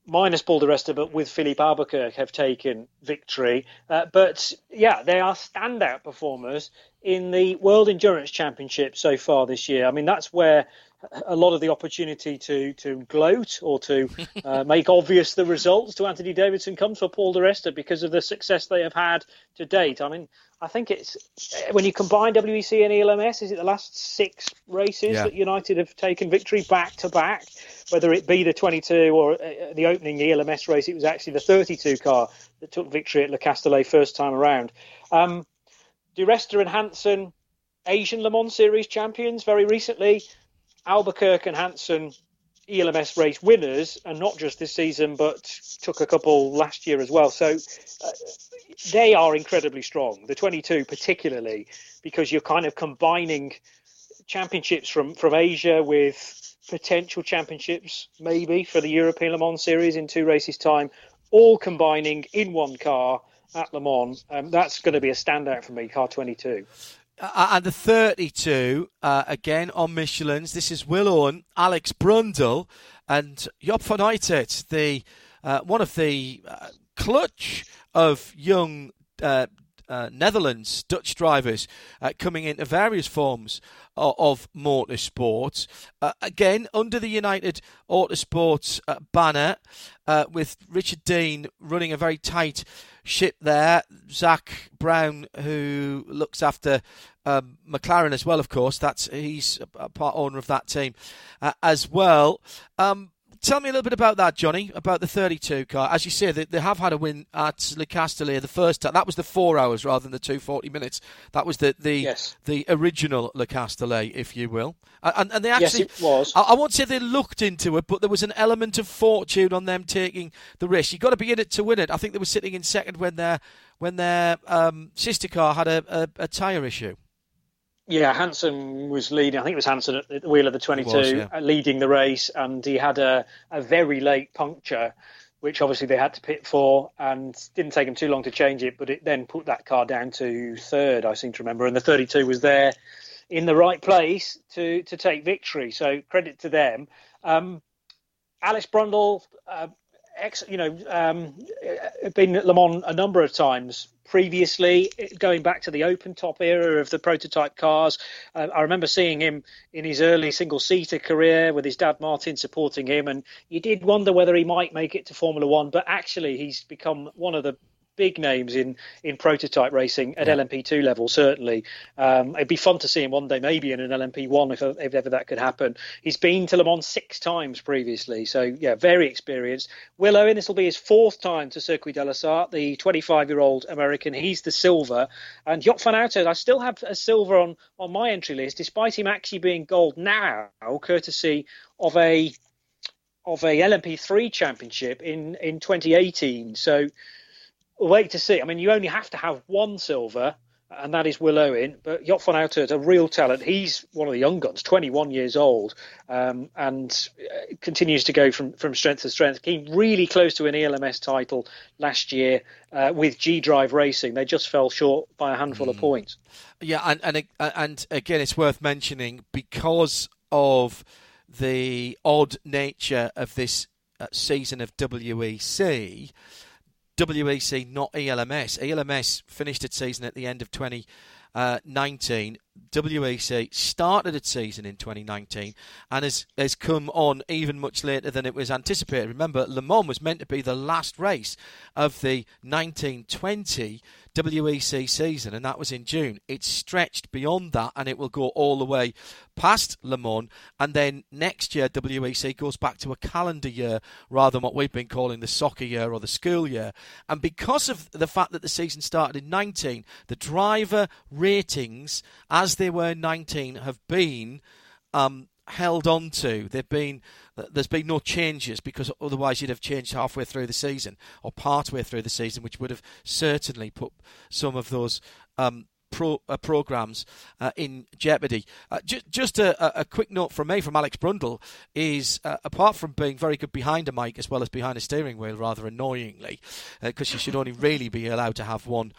minus Paul di Resta, but with Filipe Albuquerque, have taken victory. Uh, but yeah, they are standout performers in the World Endurance Championship so far this year. I mean, that's where a lot of the opportunity to to gloat or to uh, make obvious the results to Anthony Davidson comes for Paul di Resta because of the success they have had to date. I mean, I think it's when you combine WEC and ELMS, is it the last six races yeah. that United have taken victory back to back? Whether it be the 22 or uh, the opening ELMS race, it was actually the 32 car that took victory at Le Castellet first time around. Um, di Resta and Hanson, Asian Le Mans Series champions very recently. Albuquerque and Hanson ELMS race winners, and not just this season, but took a couple last year as well. So uh, they are incredibly strong. The 22, particularly, because you're kind of combining championships from from Asia with potential championships, maybe for the European Le Mans Series in two races' time, all combining in one car at Le Mans. Um, that's going to be a standout for me, car 22. Uh, and the 32, uh, again on Michelin's. This is Will Owen, Alex Brundle, and Job van Uitert, the uh, one of the uh, clutch of young uh, uh, Netherlands Dutch drivers coming into various forms of, of motorsport. Again, under the United Autosports banner, with Richard Dean running a very tight ship there. Zak Brown, who looks after um, McLaren as well, of course. That's he's a part owner of that team uh, as well. Um, Tell me a little bit about that, Jonny, about the 32 car. As you say, they, they have had a win at Le Castellet the first time. That was the four hours rather than the 240 minutes. That was the the, yes. the original Le Castellet, if you will. And, and they actually, yes, it was. I, I, won't say they looked into it, but there was an element of fortune on them taking the risk. You've got to be in it to win it. I think they were sitting in second when their when their um, sister car had a, a, a tyre issue. Yeah, Hanson was leading. I think it was Hanson at the wheel of the 22, was, yeah. Uh, leading the race, and he had a, a very late puncture, which obviously they had to pit for, and didn't take him too long to change it. But it then put that car down to third, I seem to remember, and the 32 was there in the right place to to take victory. So credit to them. Um, Alex Brundle, uh, ex, you know, um, been at Le Mans a number of times previously, going back to the open top era of the prototype cars. Uh, I remember seeing him in his early single seater career with his dad Martin supporting him, and you did wonder whether he might make it to Formula One. But actually, he's become one of the big names in in prototype racing at yeah. LMP2 level. Certainly, um, it'd be fun to see him one day, maybe in an LMP1 if, if ever that could happen. He's been to Le Mans six times previously, so yeah, very experienced. Will Owen, this will be his fourth time to Circuit de la Sarthe, the 25 year old American. He's the silver, and Job van Uitert, I still have a silver on on my entry list, despite him actually being gold now, courtesy of a of a LMP3 championship in in 2018. So wait to see. I mean, you only have to have one silver, and that is Will Owen. But Job van Uitert, a real talent. He's one of the young guns, 21 years old, um, and uh, continues to go from, from strength to strength. Came really close to an ELMS title last year uh, with G Drive Racing. They just fell short by a handful mm. of points. Yeah, and, and and again, it's worth mentioning because of the odd nature of this uh, season of WEC WEC, not ELMS. ELMS finished its season at the end of 2019. WEC started its season in 2019 and has, has come on even much later than it was anticipated. Remember, Le Mans was meant to be the last race of the 1920 WEC season, and that was in June. It's stretched beyond that, and it will go all the way past Le Mans. And then next year, WEC goes back to a calendar year rather than what we've been calling the soccer year or the school year. And because of the fact that the season started in 19, the driver ratings, as they were in 19, have been. Um, held on to. They've been there's been no changes because otherwise you'd have changed halfway through the season or partway through the season, which would have certainly put some of those um, pro, uh, programs uh, in jeopardy. Uh, ju- just a, a, quick note from me, from Alex Brundle, is apart from being very good behind a mic as well as behind a steering wheel, rather annoyingly, because you should only really be allowed to have one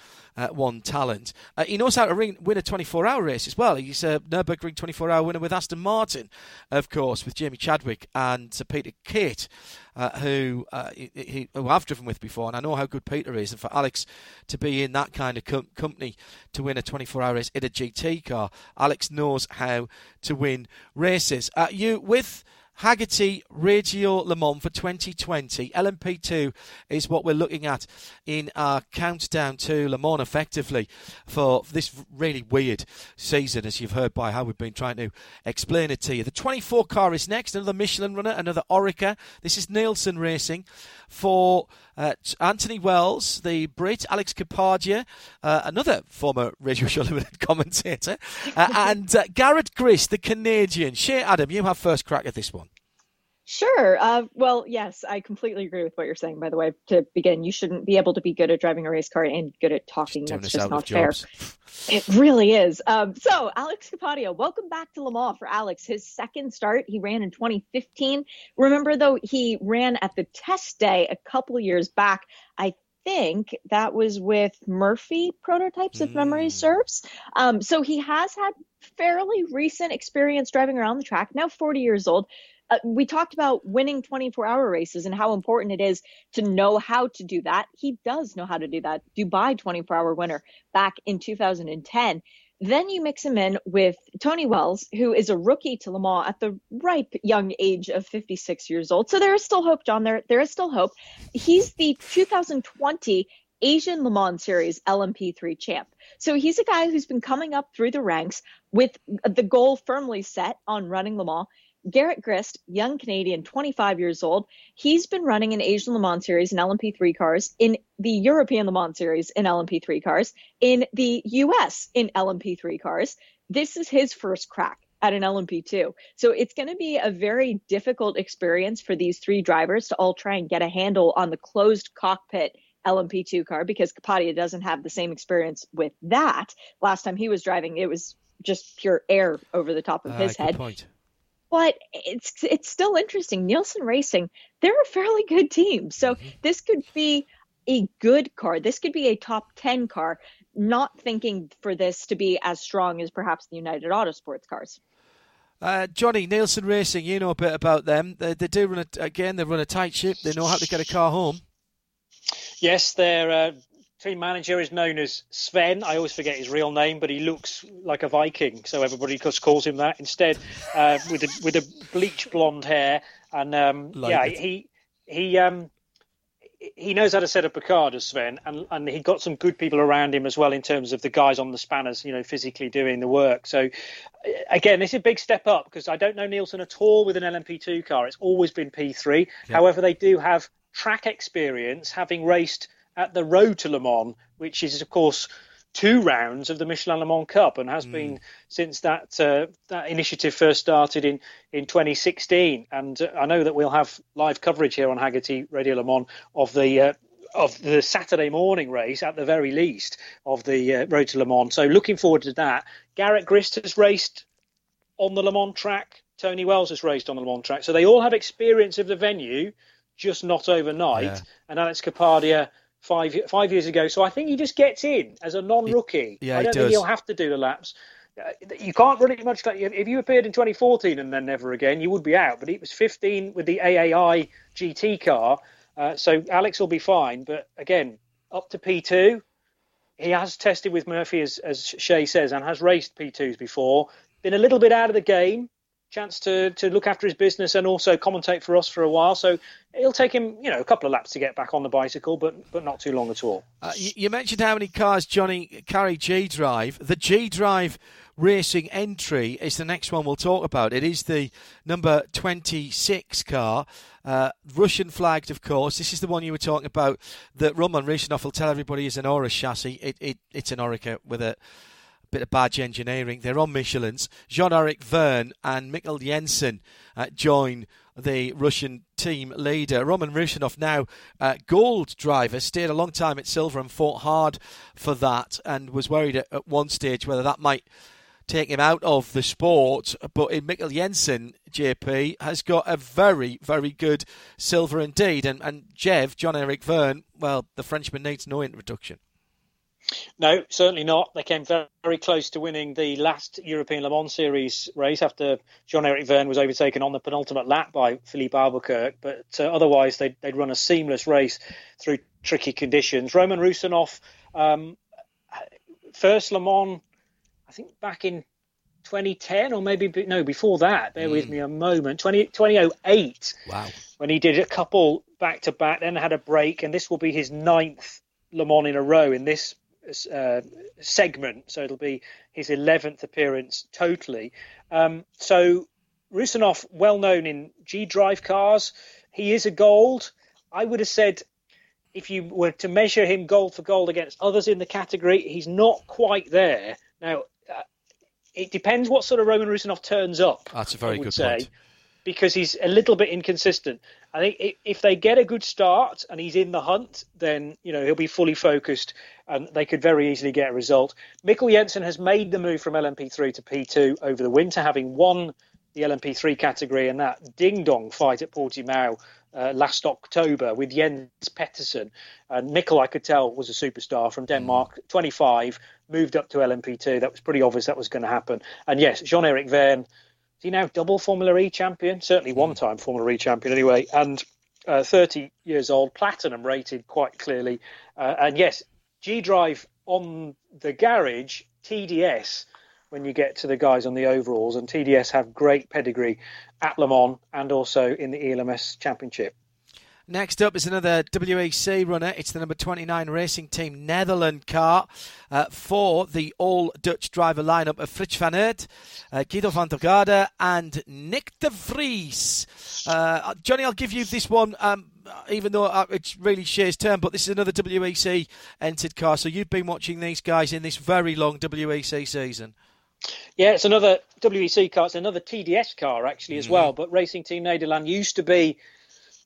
one talent. He knows how to ring, win a 24 hour race as well. He's a Nürburgring 24 hour winner with Aston Martin, of course, with Jamie Chadwick and Peter Cate. Uh, who uh, he, who I've driven with before, and I know how good Peter is. And for Alex to be in that kind of com- company to win a 24-hour race in a GT car, Alex knows how to win races. Uh, you with Hagerty Radio Le Mans for 2020. LMP2 is what we're looking at in our countdown to Le Mans effectively for this really weird season, as you've heard by how we've been trying to explain it to you. The 24 car is next, another Michelin runner, another Oreca. This is Nielsen Racing for uh, Anthony Wells, the Brit, Alex Kapadia, uh, another former Radio Show Limited commentator, uh, and uh, Garrett Grist, the Canadian. Shea Adam, you have first crack at this one. Sure. Uh, well, yes, I completely agree with what you're saying. By the way, to begin, you shouldn't be able to be good at driving a race car and good at talking. Just That's just not fair. It really is. Um, so, Alex Kapadia, welcome back to Le Mans for Alex. His second start, he ran in 2015. Remember, though, he ran at the test day a couple years back. I think that was with Murphy prototypes, if mm. memory serves. Um, so he has had fairly recent experience driving around the track. Now 40 years old uh, we talked about winning 24 hour races and how important it is to know how to do that. He does know how to do that. Dubai 24 hour winner back in 2010. Then you mix him in with Tony Wells, who is a rookie to Le Mans at the ripe young age of 56 years old. So there is still hope, John. There, there is still hope. He's the 2020 Asian Le Mans Series LMP3 champ. So he's a guy who's been coming up through the ranks with the goal firmly set on running Le Mans. Garrett Grist, young Canadian, 25 years old, he's been running an Asian Le Mans series in LMP3 cars, in the European Le Mans series in LMP3 cars, in the US in LMP3 cars. This is his first crack at an LMP2. So it's going to be a very difficult experience for these three drivers to all try and get a handle on the closed cockpit LMP2 car because Kapadia doesn't have the same experience with that. Last time he was driving, it was just pure air over the top of uh, his head. Point but it's it's still interesting. Nielsen Racing, they're a fairly good team. So mm-hmm. this could be a good car. This could be a top 10 car, not thinking for this to be as strong as perhaps the United Autosports cars. Uh, Jonny, Nielsen Racing, you know a bit about them. They, they do run a, again, they run a tight ship. They know how to get a car home. Yes, they're uh, team manager is known as Sven. I always forget his real name, but he looks like a Viking, so everybody just calls him that instead. Uh, with a with a bleach blonde hair, and um, like yeah, it. he he um, he knows how to set up a car, does Sven, and and he got some good people around him as well in terms of the guys on the spanners, you know, physically doing the work. So again, this is a big step up because I don't know Nielsen at all with an LMP2 car. It's always been P3. Yeah. However, they do have track experience, having raced at the Road to Le Mans, which is, of course, two rounds of the Michelin Le Mans Cup and has mm. been since that uh, that initiative first started in, in 2016. And uh, I know that we'll have live coverage here on Hagerty Radio Le Mans of the uh, of the Saturday morning race at the very least of the uh, Road to Le Mans. So looking forward to that. Garrett Grist has raced on the Le Mans track. Tony Wells has raced on the Le Mans track. So they all have experience of the venue, just not overnight. Yeah. And Alex Kapadia five five years ago. So I think he just gets in as a non-rookie. Yeah, I don't he think he'll have to do the laps. Uh, you can't run it much. Like, if you appeared in 2014 and then never again, you would be out. But it was 15 with the AAI GT car, uh, so Alex will be fine. But again, up to P2, he has tested with Murphy, as, as Shea says, and has raced P2s before. Been a little bit out of the game, chance to to look after his business and also commentate for us for a while. So it'll take him, you know, a couple of laps to get back on the bicycle, but but not too long at all. Uh, you, mentioned how many cars Jonny carry G Drive. The G Drive racing entry is the next one we'll talk about. It is the number 26 car, uh, Russian flagged, of course. This is the one you were talking about that Roman Rusanov will tell everybody is an Aurus chassis. It, it, it's an Oreca with a bit of badge engineering. They're on Michelin's. Jean Eric Vergne and Mikkel Jensen uh, join the Russian team leader. Roman Rusanov, now uh, gold driver, stayed a long time at silver and fought hard for that and was worried at, at one stage whether that might take him out of the sport. But in Mikkel Jensen, JP, has got a very, very good silver indeed. And, and Jev, John Eric Vergne, well, the Frenchman needs no introduction. No, certainly not. They came very, very close to winning the last European Le Mans Series race after Jean-Eric Vergne was overtaken on the penultimate lap by Filipe Albuquerque. But uh, otherwise, they'd, they'd, run a seamless race through tricky conditions. Roman Rusanov, um, first Le Mans, I think back in 2010 or maybe no before that. Bear mm. with me a moment. 20, 2008. Wow. When he did a couple back to back, then had a break, and this will be his ninth Le Mans in a row in this uh, segment, so it'll be his 11th appearance totally. Um, so Rusanov, well known in G drive cars, he is a gold. I would have said if you were to measure him gold for gold against others in the category, he's not quite there. Now, uh, it depends what sort of Roman Rusanov turns up. That's a very good say, point. Because he's a little bit inconsistent. I think if they get a good start and he's in the hunt, then you know he'll be fully focused and they could very easily get a result. Mikkel Jensen has made the move from LMP3 to P2 over the winter, having won the LMP3 category in that ding dong fight at Portimao uh, last October with Jens Petersen. And Mikkel, I could tell, was a superstar from Denmark, mm. 25, moved up to LMP2. That was pretty obvious that was going to happen. And yes, Jean Eric Vergne, is he now double Formula E champion? Certainly one mm. time Formula E champion anyway. And uh, 30 years old, platinum rated quite clearly. Uh, and yes, G Drive on the garage, TDS, when you get to the guys on the overalls, and TDS have great pedigree at Le Mans and also in the ELMS Championship. Next up is another WEC runner. It's the number 29 Racing Team Nederland car uh, for the all Dutch driver lineup of Frits van Eerd, uh, Giedo van der Garde, and Nick de Vries. Uh, Jonny, I'll give you this one. Um, even though uh, it's really Shea's turn, but this is another WEC entered car. So you've been watching these guys in this very long WEC season. Yeah, it's another WEC car. It's another TDS car actually as mm-hmm. well. But Racing Team Nederland used to be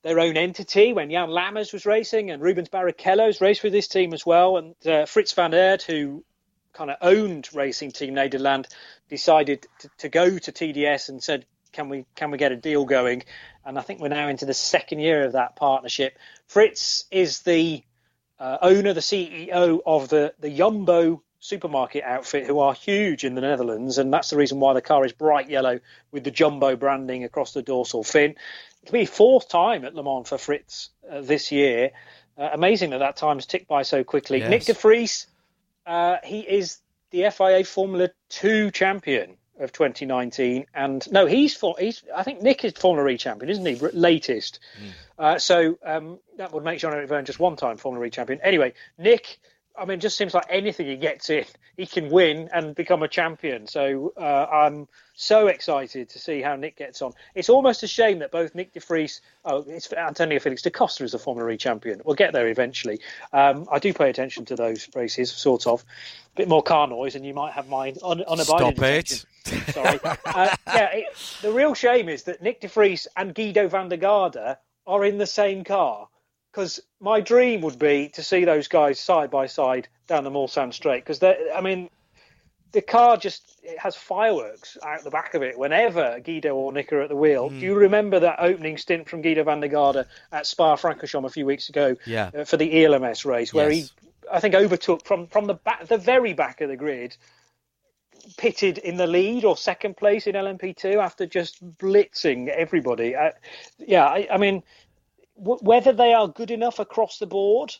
their own entity when Jan Lammers was racing and Rubens Barrichello's raced with this team as well. And uh, Frits van Eerd, who kind of owned Racing Team Nederland, decided to, to, go to TDS and said, "Can we can we get a deal going?" And I think we're now into the second year of that partnership. Frits is the uh, owner, the CEO of the the Jumbo supermarket outfit who are huge in the Netherlands, and that's the reason why the car is bright yellow with the jumbo branding across the dorsal fin. It'll be fourth time at Le Mans for Frits uh, this year. Uh, amazing that that time has ticked by so quickly. Yes. Nick de Vries, uh, he is the FIA Formula Two champion of 2019, and no, he's for he's I think Nick is Formula E champion, isn't he? Latest. Mm. so um, that would make John Eric just one time Formula E champion. Anyway, Nick I mean, just seems like anything he gets in, he can win and become a champion. So uh, I'm so excited to see how Nick gets on. It's almost a shame that both Nick de Vries, oh, it's Antonio Felix da Costa is a Formula E champion. We'll get there eventually. Um, I do pay attention to those races, sort of. A bit more car noise, and you might have mine un- unabided. Stop it. Sorry. uh, yeah, it, the real shame is that Nick de Vries and Giedo van der Garde are in the same car because my dream would be to see those guys side by side down the Mulsanne Straight. Because I mean, the car just it has fireworks out the back of it whenever Giedo or Nick are at the wheel. Mm. Do you remember that opening stint from Giedo van der Garde at Spa-Francorchamps a few weeks ago yeah. uh, for the ELMS race, where yes. he, I think, overtook from from the back, the very back of the grid, pitted in the lead or second place in LMP2 after just blitzing everybody. Uh, yeah, I, I mean whether they are good enough across the board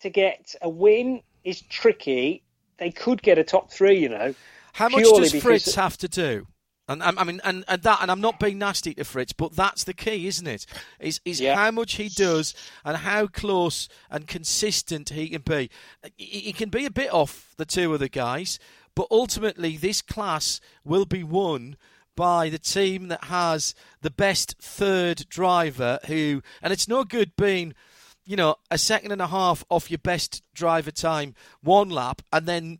to get a win is tricky. They could get a top three, you know. How much does Frits have to do? And I mean, and, and that, and I'm not being nasty to Frits, but that's the key, isn't it? Is is yeah. how much he does and how close and consistent he can be. He can be a bit off the two other guys, but ultimately this class will be won by the team that has the best third driver who, and it's no good being, you know, a second and a half off your best driver time one lap and then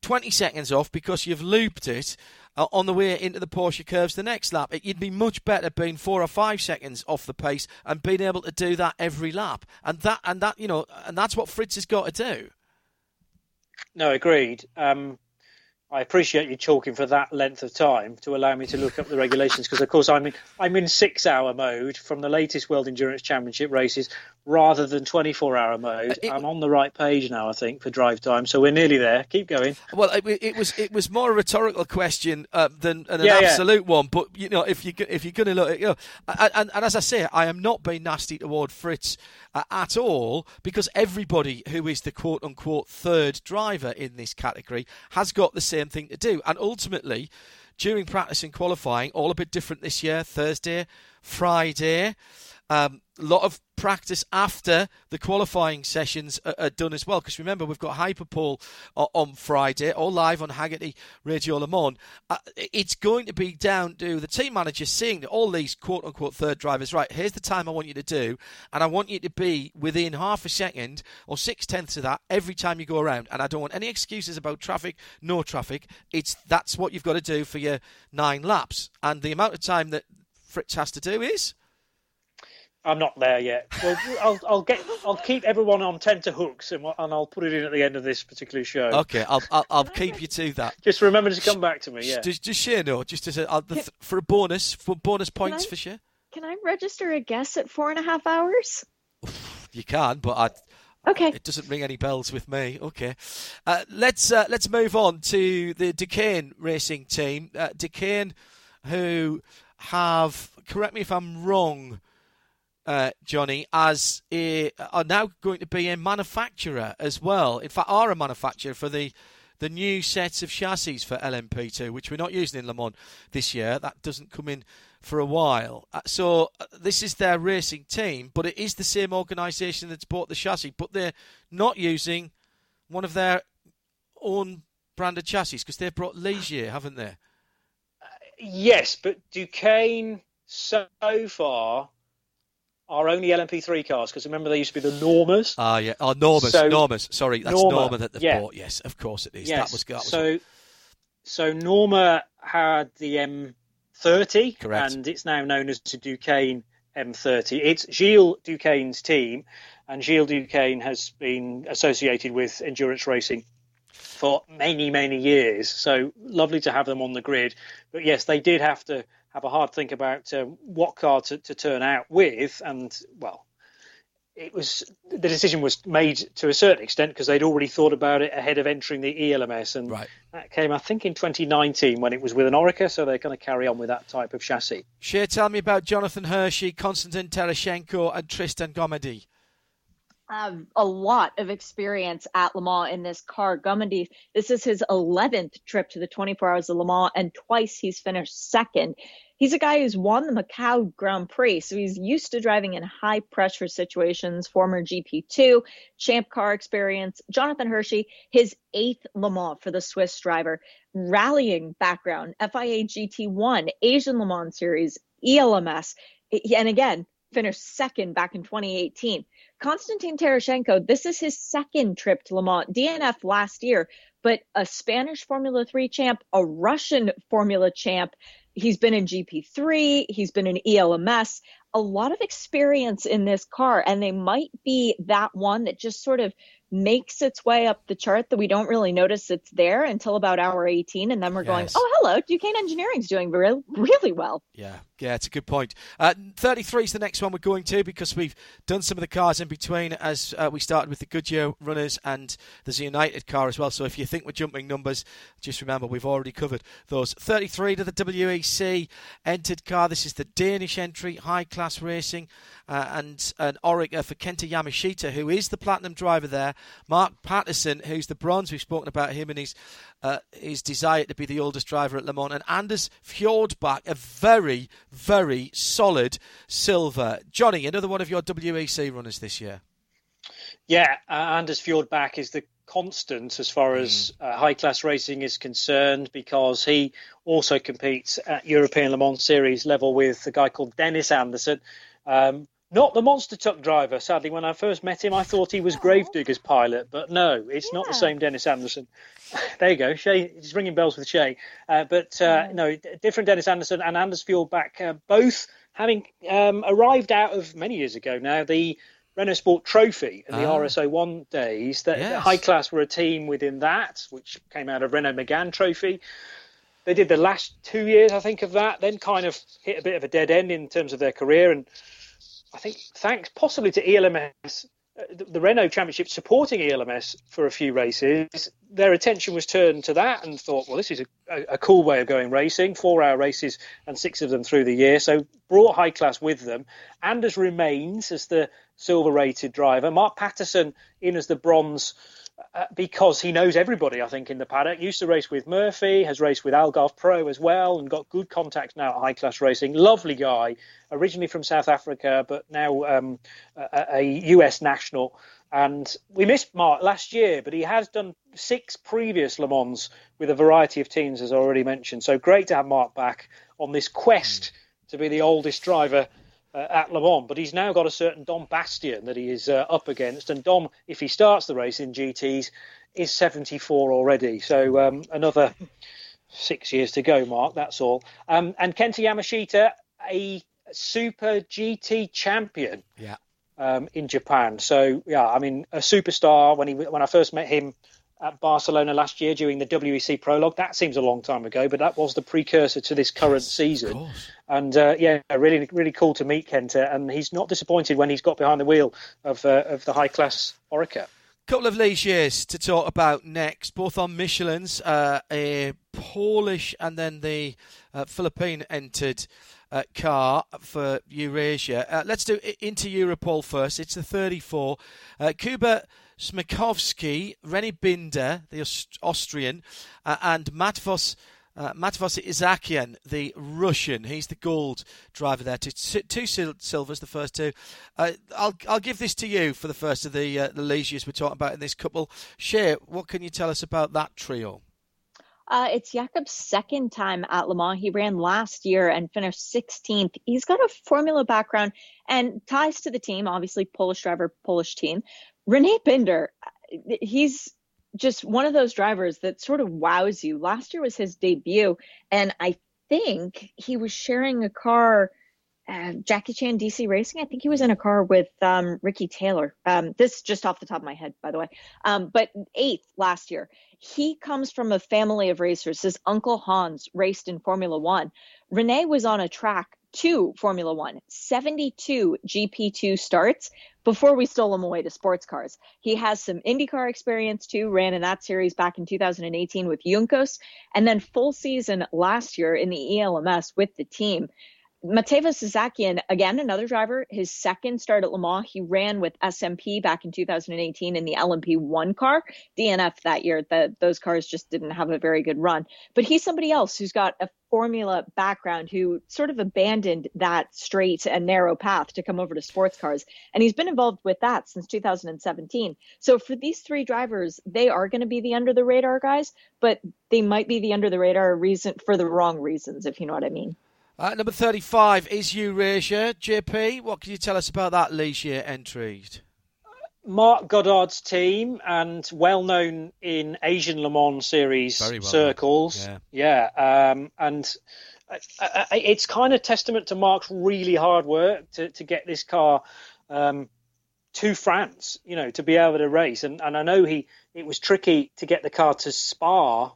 20 seconds off because you've looped it uh, on the way into the Porsche curves the next lap. It, you'd be much better being four or five seconds off the pace and being able to do that every lap. And that, and that, you know, and that's what Frits has got to do. No, agreed. Um, I appreciate you talking for that length of time to allow me to look up the regulations because, of course, I'm in I'm in six hour mode from the latest World Endurance Championship races rather than 24 hour mode. It, I'm on the right page now, I think, for drive time, so we're nearly there. Keep going. Well, it, it was it was more a rhetorical question uh, than an yeah, absolute yeah. one, but you know, if you if you're going to look, at, you know, and, and as I say, I am not being nasty toward Frits uh, at all because everybody who is the quote unquote third driver in this category has got the same thing to do. And ultimately, during practice and qualifying, all a bit different this year Thursday, Friday. Um, a lot of practice after the qualifying sessions are, are done as well. Because remember, we've got Hyperpole on Friday, all live on Hagerty Radio Le Mans. Uh, it's going to be down to the team manager seeing that all these quote unquote third drivers. Right, here's the time I want you to do, and I want you to be within half a second or six tenths of that every time you go around. And I don't want any excuses about traffic, no traffic. It's that's what you've got to do for your nine laps, and the amount of time that Frits has to do is I'm not there yet. Well, I'll, I'll get, I'll keep everyone on tenterhooks, and, and I'll put it in at the end of this particular show. Okay, I'll, I'll, I'll keep you to that. Just remember to come back to me. Yeah, just, just share no, just as a, uh, the, for a bonus, for bonus points I, for sure. Can I register a guess at four and a half hours? You can, but I. Okay. It doesn't ring any bells with me. Okay, uh, let's uh, let's move on to the Duqueine racing team. Uh, Duqueine, who have correct me if I'm wrong uh, Jonny, as a, are now going to be a manufacturer as well. In fact, are a manufacturer for the the new sets of chassis for LMP2, which we're not using in Le Mans this year. That doesn't come in for a while. Uh, so uh, this is their racing team, but it is the same organisation that's bought the chassis, but they're not using one of their own branded chassis because they've brought Ligier, haven't they? Uh, yes, but Duqueine so far are only LMP3 cars because remember they used to be the Normas. Ah, yeah. Oh, Normas. So, Normas. Sorry, that's Norma, Norma that they've yeah. bought. Yes, of course it is. Yes. That was, that was so. So Norma had the M30, correct, and it's now known as the Duqueine M30. It's Gilles Duqueine's team, and Gilles Duqueine has been associated with endurance racing for many, many years. So lovely to have them on the grid. But yes, they did have to have a hard think about uh, what car to, to turn out with, and well, it was the decision was made to a certain extent because they'd already thought about it ahead of entering the ELMS, and right. that came, I think, in 2019 when it was with an Oreca, so they're going to carry on with that type of chassis. Shea, tell me about Jonathan Hirschi, Konstantin Tereshchenko, and Tristan Gommendy have a lot of experience at Le Mans in this car. Gommendy, this is his 11th trip to the 24 Hours of Le Mans, and twice he's finished second. He's a guy who's won the Macau Grand Prix, so he's used to driving in high pressure situations, former GP2, champ car experience. Jonathan Hirschi, his eighth Le Mans for the Swiss driver, rallying background, FIA GT1, Asian Le Mans Series, ELMS, and again, finished second back in 2018. Konstantin Tereshchenko, this is his second trip to Le Mans, DNF last year, but a Spanish Formula 3 champ, a Russian Formula champ. He's been in GP3, he's been in ELMS, a lot of experience in this car, and they might be that one that just sort of makes its way up the chart that we don't really notice it's there until about hour 18 and then we're yes. going oh hello duqueine engineering's doing re- really well yeah yeah it's a good point uh, 33 is the next one we're going to because we've done some of the cars in between as uh, we started with the goodyear runners and there's a united car as well so if you think we're jumping numbers just remember we've already covered those 33 to the wec entered car this is the danish entry high class racing uh, and an Oreca for Kenta Yamashita, who is the platinum driver there. Mark Patterson, who's the bronze. We've spoken about him and his uh, his desire to be the oldest driver at Le Mans. And Anders Fjordbach, a very, very solid silver. Jonny, another one of your WEC runners this year. Yeah, uh, Anders Fjordbach is the constant as far as mm. uh, high class racing is concerned because he also competes at European Le Mans Series level with a guy called Dennis Anderson. Um, Not the monster truck driver. Sadly, when I first met him, I thought he was Gravedigger's pilot, but no, it's yeah. not the same Dennis Anderson. there you go. Shea, he's ringing bells with Shea. Uh, but uh, no, different Dennis Anderson and Anders Fjordbach, uh, both having um, arrived out of many years ago now. The Renault Sport Trophy in the ah. RS01 days. That yes. High Class were a team within that, which came out of Renault Megane Trophy. They did the last two years, I think, of that. Then kind of hit a bit of a dead end in terms of their career, and I think thanks possibly to ELMS, uh, the Renault Championship supporting ELMS for a few races, their attention was turned to that and thought, well, this is a, a cool way of going racing, four hour races and six of them through the year. So brought high class with them. Anders remains as the silver rated driver. Mark Patterson in as the bronze uh, because he knows everybody, I think, in the paddock. Used to race with Murphy, has raced with Algarve Pro as well, and got good contacts now at high class racing. Lovely guy, originally from South Africa, but now um, a, a, US national. And we missed Mark last year, but he has done six previous Le Mans with a variety of teams, as I already mentioned. So great to have Mark back on this quest to be the oldest driver uh, at Le Mans, but he's now got a certain Dom Bastien that he is uh, up against. And Dom, if he starts the race in GTs, is 74 already. So um, another six years to go, Mark. That's all. Um, and Kenta Yamashita, a Super GT champion. Yeah. Um, in Japan, so yeah, I mean a superstar. When he when I first met him, at Barcelona last year during the WEC prologue. That seems a long time ago, but that was the precursor to this current yes, season. And uh, yeah, really, really cool to meet Kenta, and he's not disappointed when he's got behind the wheel of uh, of the high class Oreca. Couple of Ligiers to talk about next, both on Michelin's, uh, a Polish and then the uh, Philippine entered. Uh, car for Eurasia. Uh, let's do Inter Europol first. It's the 34. Uh, Kuba Smiechowski, René Binder, the Aust- Austrian, uh, and Matevos. Uh, Matevos Isaakyan, the Russian, he's the gold driver there. Two, two silvers, the first two. Uh, I'll I'll give this to you for the first of the uh, the Ligiers we're talking about in this couple. Shea, what can you tell us about that trio? Uh, it's Jakob's second time at Le Mans. He ran last year and finished 16th. He's got a Formula background and ties to the team, obviously Polish driver, Polish team. René Binder, he's just one of those drivers that sort of wows you. Last year was his debut, and I think he was sharing a car. Uh, Jackie Chan DC Racing. I think he was in a car with um, Ricky Taylor. Um, this just off the top of my head, by the way. Um, but eighth last year. He comes from a family of racers. His uncle Hans raced in Formula One. René was on a track to Formula One, 72 GP2 starts before we stole him away to sports cars. He has some IndyCar experience too, ran in that series back in 2018 with Juncos, and then full season last year in the ELMS with the team. Matevos Isaakyan, again, another driver, his second start at Le Mans. He ran with SMP back in 2018 in the LMP1 car. DNF that year, the, those cars just didn't have a very good run. But he's somebody else who's got a formula background who sort of abandoned that straight and narrow path to come over to sports cars. And he's been involved with that since 2017. So for these three drivers, they are going to be the under the radar guys, but they might be the under the radar reason for the wrong reasons, if you know what I mean. Uh, number 35 is Eurasia. JP, what can you tell us about that Ligier entry? Mark Goddard's team and well known in Asian Le Mans series well circles. Yeah, yeah um, and I, I, it's kind of testament to Mark's really hard work to, to get this car um, to France, you know, to be able to race. And, and I know he it was tricky to get the car to Spa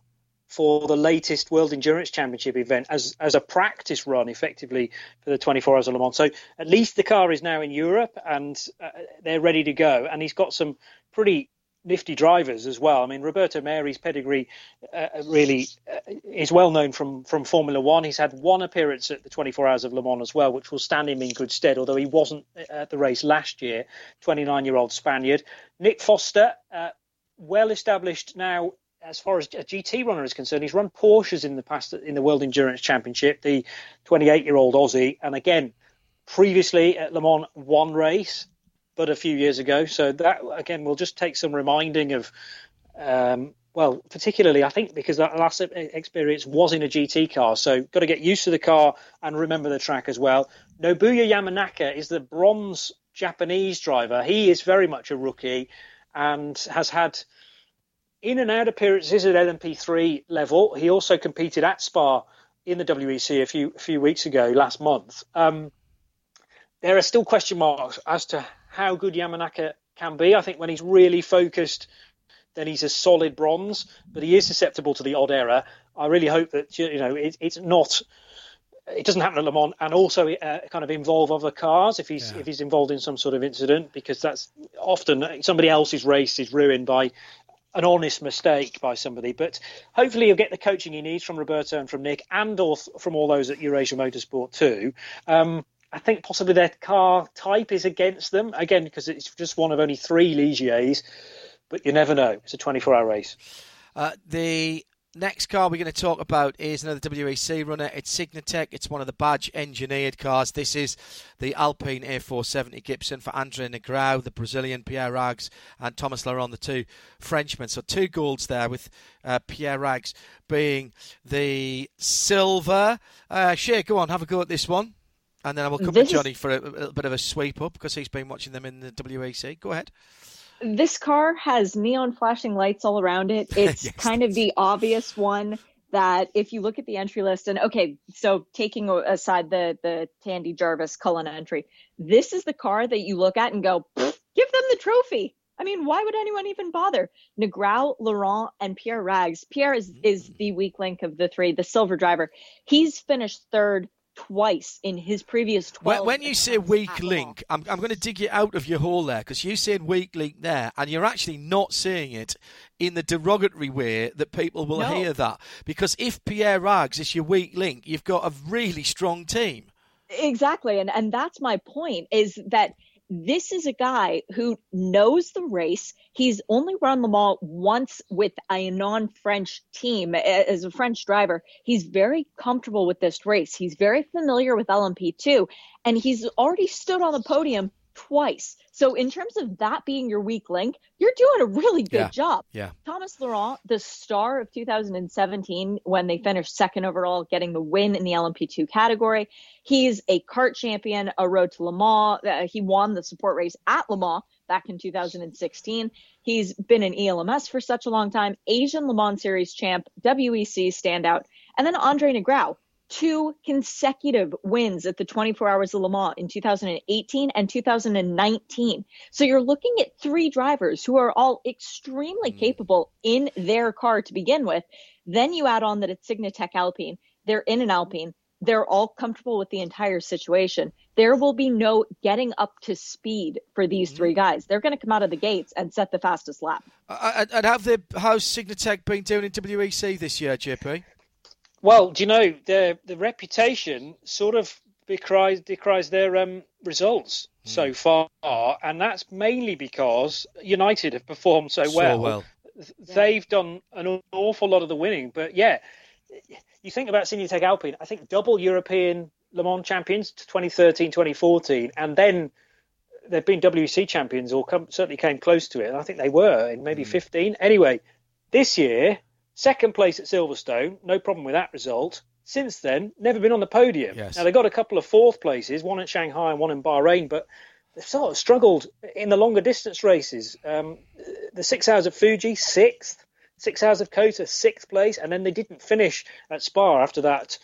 for the latest World Endurance Championship event as as a practice run, effectively for the 24 Hours of Le Mans. So at least the car is now in Europe and uh, they're ready to go. And he's got some pretty nifty drivers as well. I mean, Roberto Merhi's pedigree uh, really uh, is well known from from Formula One. He's had one appearance at the 24 Hours of Le Mans as well, which will stand him in good stead. Although he wasn't at the race last year, 29 year old Spaniard Nick Foster. Uh, well established now as far as a GT runner is concerned, he's run Porsches in the past in the World Endurance Championship, the 28 year old Aussie. And again, previously at Le Mans, one race, but a few years ago. So that, again, will just take some reminding of um, well, particularly I think because that last experience was in a GT car, so got to get used to the car and remember the track as well. Nobuya Yamanaka is the bronze Japanese driver. He is very much a rookie and has had in and out appearances at LMP3 level. He also competed at Spa in the WEC a few a few weeks ago, last month. Um, there are still question marks as to how good Yamanaka can be. I think when he's really focused then he's a solid bronze, but he is susceptible to the odd error. I really hope that you know it, it's not. It doesn't happen at Le Mans, and also uh, kind of involve other cars if he's yeah. if he's involved in some sort of incident, because that's often somebody else's race is ruined by an honest mistake by somebody. But hopefully, he'll get the coaching he needs from Roberto and from Nick, and or from all those at Eurasia Motorsport too. Um, I think possibly their car type is against them again because it's just one of only three Ligiers but you never know. It's a 24 hour race. Uh, the next car we're going to talk about is another WEC runner. It's Signatech. It's one of the badge engineered cars. This is the Alpine A470 Gibson for Andre Negrão, the Brazilian Pierre Ragues, and Thomas Laurent, the two Frenchmen. So two golds there with uh, Pierre Ragues being the silver. Uh, Shea, go on, have a go at this one. And then I will come this to Jonny for a, a little bit of a sweep up because he's been watching them in the WEC. Go ahead this car has neon flashing lights all around it. It's yes. kind of the obvious one that if you look at the entry list and okay, so taking aside the the Tandy Jarvis Cullen entry, this is the car that you look at and go, give them the trophy. I mean, why would anyone even bother? Negrão, Laurent, and Pierre Ragues. Pierre is, is mm. the weak link of the three, the silver driver. He's finished third twice in his previous 12. When, when you say weak link, I'm, I'm going to dig you out of your hole there because you said weak link there, and you're actually not saying it in the derogatory way that people will no. hear that. Because if Pierre Ragues is your weak link, you've got a really strong team. Exactly, and and that's my point is that this is a guy who knows the race. He's only run Le Mans once with a non French team as a French driver. He's very comfortable with this race. He's very familiar with LMP2, and he's already stood on the podium twice. So in terms of that being your weak link, you're doing a really good yeah. job. Yeah. Thomas Laurent, the star of 2017 when they finished second overall, getting the win in the LMP2 category. He's a kart champion, a road to Le Mans. Uh, he won the support race at Le Mans back in 2016. He's been in ELMS for such a long time, Asian Le Mans Series champ, WEC standout, and then Andre Negrão, two consecutive wins at the 24 Hours of Le Mans in 2018 and 2019. So you're looking at three drivers who are all extremely mm. capable in their car to begin with. Then you add on that it's Signatech Alpine. They're in an Alpine. They're all comfortable with the entire situation. There will be no getting up to speed for these mm-hmm. three guys. They're going to come out of the gates and set the fastest lap. Uh, and have the how's Signatech been doing in WEC this year, JP? Well, do you know the the reputation sort of decries decries their um, results mm. so far, and that's mainly because United have performed so, so well. well. They've done an awful lot of the winning, but yeah, you think about Signatech Alpine. I think double European Le Mans champions 2013, 2014, and then they've been WC champions or come, certainly came close to it. I think they were in maybe mm. 15. Anyway, this year Second place at Silverstone, no problem with that result. Since then, never been on the podium. Yes. Now they got a couple of fourth places, one at Shanghai and one in Bahrain, but they've sort of struggled in the longer distance races. Um, the six hours of Fuji, sixth. Six hours of COTA, sixth place, and then they didn't finish at Spa after that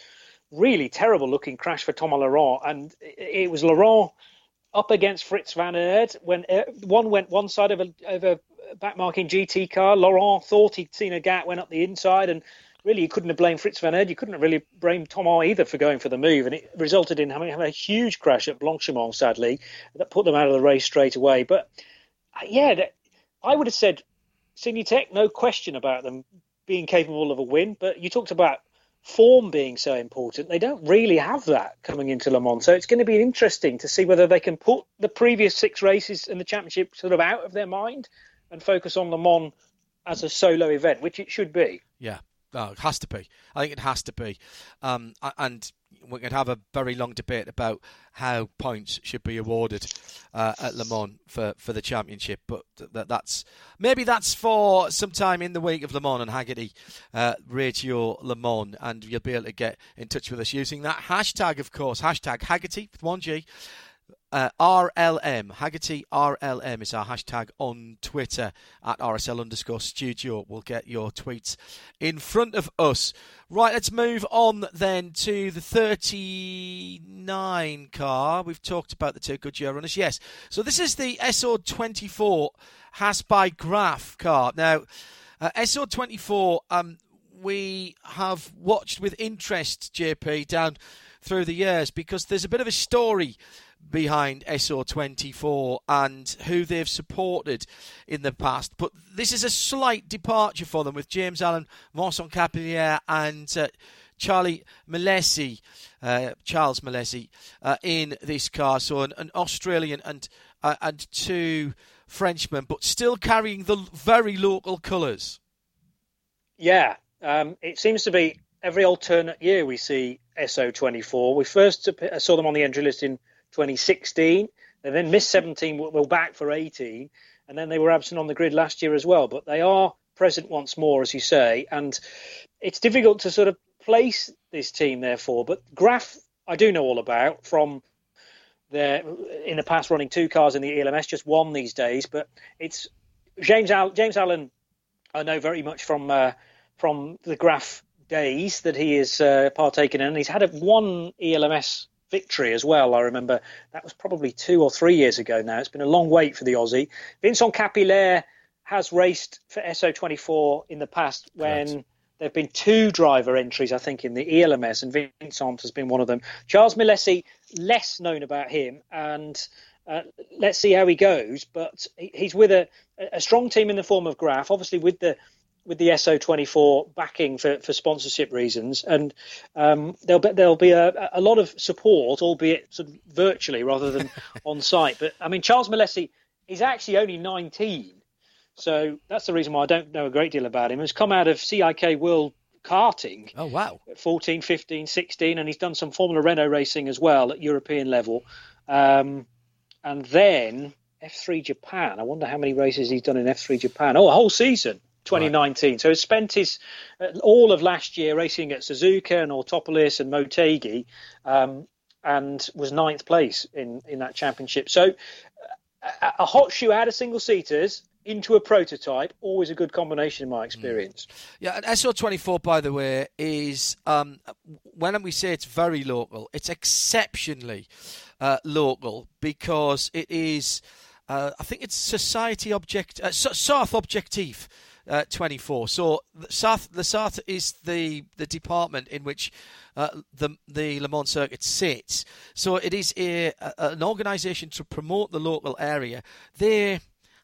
really terrible looking crash for Thomas Laurent. And it was Laurent up against Frits van Eerd when uh, one went one side of a, of a backmarking GT car. Laurent thought he'd seen a gap, went up the inside, and really you couldn't have blamed Frits van Eerd. You couldn't have really blamed Thomas either for going for the move, and it resulted in having, a huge crash at Blanchimont, sadly, that put them out of the race straight away. But uh, yeah, I would have said Signatech, no question about them being capable of a win. But you talked about form being so important. They don't really have that coming into Le Mans. So it's going to be interesting to see whether they can put the previous six races in the championship sort of out of their mind and focus on Le Mans as a solo event, which it should be. Yeah. Oh, it has to be. I think it has to be. Um, and we could have a very long debate about how points should be awarded uh, at Le Mans for, for the championship. But that, that's maybe that's for sometime in the week of Le Mans and Hagerty uh, Radio Le Mans, and you'll be able to get in touch with us using that hashtag, of course, hashtag Hagerty with one G. Uh, RLM, Hagerty RLM is our hashtag on Twitter at RSL underscore studio. We'll get your tweets in front of us. Right, let's move on then to the 39 car. We've talked about the two Goodyear runners. Yes, so this is the SO24 Haas by Graff car. Now, uh, SO24, um, we have watched with interest, JP, down through the years because there's a bit of a story behind SO24 and who they've supported in the past. But this is a slight departure for them with James Allen, Vincent Capillaire, and uh, Charlie Milesi, uh, Charles Milesi, uh, in this car. So an, an Australian and uh, and two Frenchmen, but still carrying the very local colours. Yeah, um, it seems to be every alternate year we see SO24. We first saw them on the entry list in 2016. They then missed 17, were back for 18, and then they were absent on the grid last year as well. But they are present once more, as you say, and it's difficult to sort of place this team, therefore. But Graff, I do know all about from their in the past running two cars in the ELMS, just one these days. But it's James Al- James Allen. I know very much from uh, from the Graff days that he is uh, partaken in. He's had a one ELMS victory as well. I remember that was probably two or three years ago now. It's been a long wait for the Aussie. Vincent Capillaire has raced for SO24 in the past when there have been two driver entries, I think, in the ELMS, and Vincent has been one of them. Charles Milesi, less known about him, and uh, let's see how he goes. But he's with a, a strong team in the form of Graff, obviously with the with the SO24 backing for, for sponsorship reasons, and um, there'll be there'll be a, a lot of support, albeit sort of virtually rather than on site. But I mean, Charles Milesi is actually only 19, so that's the reason why I don't know a great deal about him. He's come out of CIK World Karting. Oh wow! 14, 15, 16, and he's done some Formula Renault racing as well at European level, um, and then F3 Japan. I wonder how many races he's done in F3 Japan. Oh, a whole season. 2019. Right. So he spent his uh, all of last year racing at Suzuka and Autopolis and Motegi, um, and was ninth place in in that championship. So uh, a, hot shoe out of single seaters into a prototype, always a good combination in my experience. Mm. Yeah, and SO24, by the way, is um, when we say it's very local, it's exceptionally uh, local because it is. Uh, I think it's Society Object, uh, Sarthe Objectif uh, 24. So Sarthe, the Sarthe is the the department in which uh, the the Le Mans circuit sits. So it is a, a, an organisation to promote the local area. They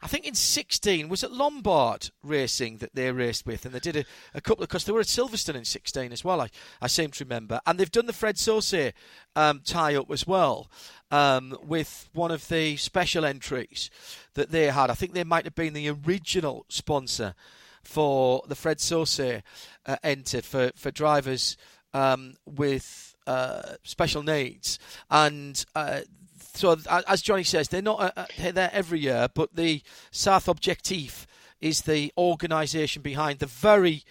I think in 16 was it Lombard Racing that they raced with, and they did a, a couple of because they were at Silverstone in 16 as well. I, I seem to remember, and they've done the Fred Sausset um, tie up as well um, with one of the special entries that they had. I think they might have been the original sponsor for the Fred Sausset uh, entered for for drivers um, with uh, special needs and. Uh, so as Jonny says, they're not uh, uh, they're there every year, but the Sarthe Objectif is the organisation behind the very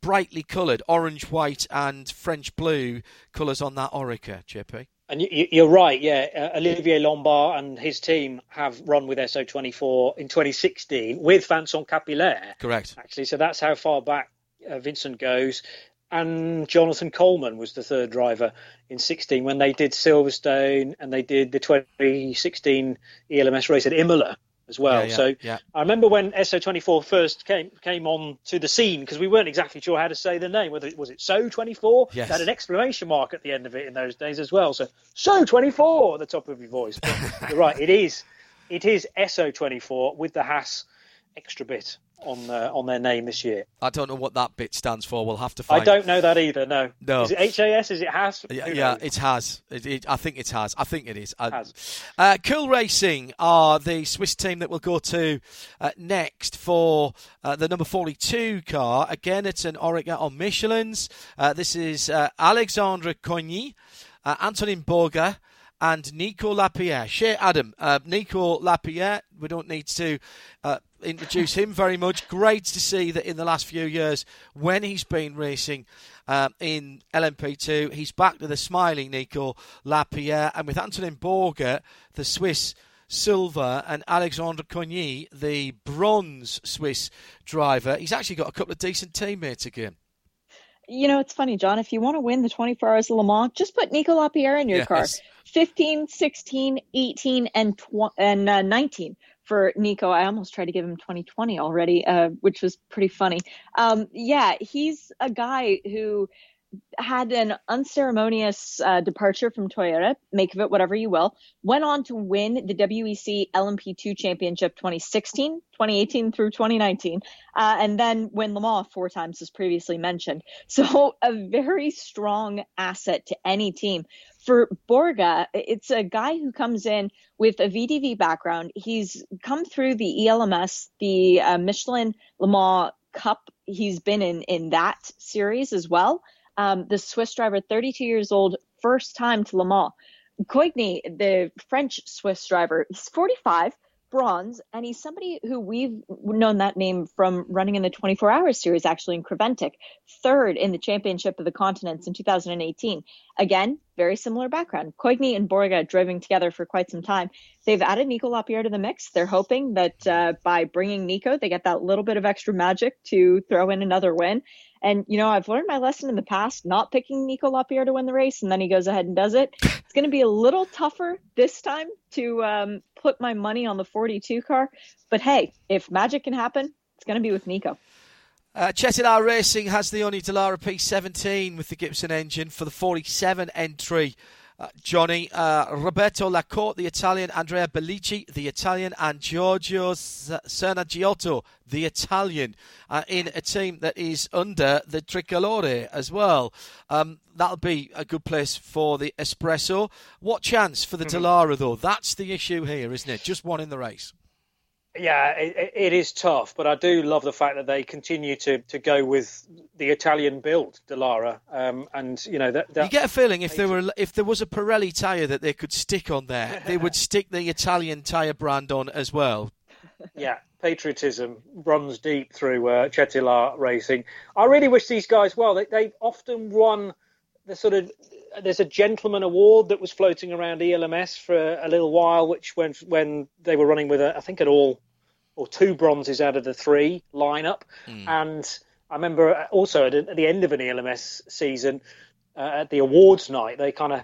brightly coloured orange, white, and French blue colours on that Oreca, JP. And you're right, yeah. Uh, Olivier Lombard and his team have run with SO24 in 2016 with Vincent Capillaire. Correct. Actually, so that's how far back uh, Vincent goes and Jonathan Coleman was the third driver in 16 when they did Silverstone and they did the 2016 ELMS race at Imola as well. Yeah, yeah, so yeah. I remember when SO24 first came came on to the scene because we weren't exactly sure how to say the name. Whether it was it So24, yes. had an exclamation mark at the end of it in those days as well. So So24 at the top of your voice. But you're right, it is it is SO24 with the Haas extra bit on uh, on their name this year. I don't know what that bit stands for. We'll have to find. I don't know that either. No. No. Is it HAS? Is it has? Yeah, yeah it has. It, it, I think it has. I think it is. I- Has. Uh, cool Racing are the Swiss team that we'll go to uh, next for uh, the number 42 car. Again, it's an Oreca on Michelin's. Uh, this is uh, Alexandre Coigny, uh, Antonin Borga, and Nico Lapierre. Shea Adam, uh, Nico Lapierre, we don't need to uh, introduce him very much. Great to see that in the last few years, when he's been racing um, in LMP2, he's back to the smiling Nico Lapierre, and with Antonin Borga, the Swiss silver, and Alexandre Coigny, the bronze Swiss driver, he's actually got a couple of decent teammates again. You know, it's funny, John. If you want to win the 24 Hours of Le Mans, just put Nico Lapierre in your Yes. car. 15, 16, 18, and tw- and uh, 19 for Nico. I almost tried to give him 2020 already, uh, which was pretty funny. Um, yeah, he's a guy who had an unceremonious uh, departure from Toyota, make of it whatever you will, went on to win the WEC LMP2 Championship 2016, 2018 through 2019, uh, and then win Le Mans four times, as previously mentioned. So, a very strong asset to any team. For Borga, it's a guy who comes in with a VDV background. He's come through the ELMS, the uh, Michelin Le Mans Cup. He's been in in that series as well. Um, the Swiss driver, 32 years old, first time to Le Mans. Coigny, the French Swiss driver, he's 45, bronze, and he's somebody who we've known that name from running in the 24 hour series, actually in Creventic, third in the Championship of the Continents in 2018. Again, very similar background. Coigny and Borga driving together for quite some time. They've added Nico Lapierre to the mix. They're hoping that uh, by bringing Nico, they get that little bit of extra magic to throw in another win. And, you know, I've learned my lesson in the past, not picking Nico Lapierre to win the race, and then he goes ahead and does it. It's going to be a little tougher this time to um, put my money on the 42 car. But hey, if magic can happen, it's going to be with Nico. Uh, Racing has the only Dallara P17 with the Gibson engine for the 47 entry. Uh, Jonny, uh, Roberto Lacorte, the Italian, Andrea Belicchi, the Italian, and Giorgio Sernagiotto, the Italian, uh, in a team that is under the Tricolore as well. Um, that'll be a good place for the Espresso. What chance for the Dallara, though? That's the issue here, isn't it? Just one in the race. Yeah, it, it is tough, but I do love the fact that they continue to, to go with the Italian build, Dallara, um, and you know that, that You get a feeling if there were if there was a Pirelli tyre that they could stick on there, they would stick the Italian tyre brand on as well. yeah, patriotism runs deep through uh, Cetilar Racing. I really wish these guys well. They, they've often won the sort of there's a gentleman award that was floating around ELMS for a, a little while, which when when they were running with a, I think an all or two bronzes out of the three lineup, and I remember also at, at the end of an ELMS season uh, at the awards night they kind of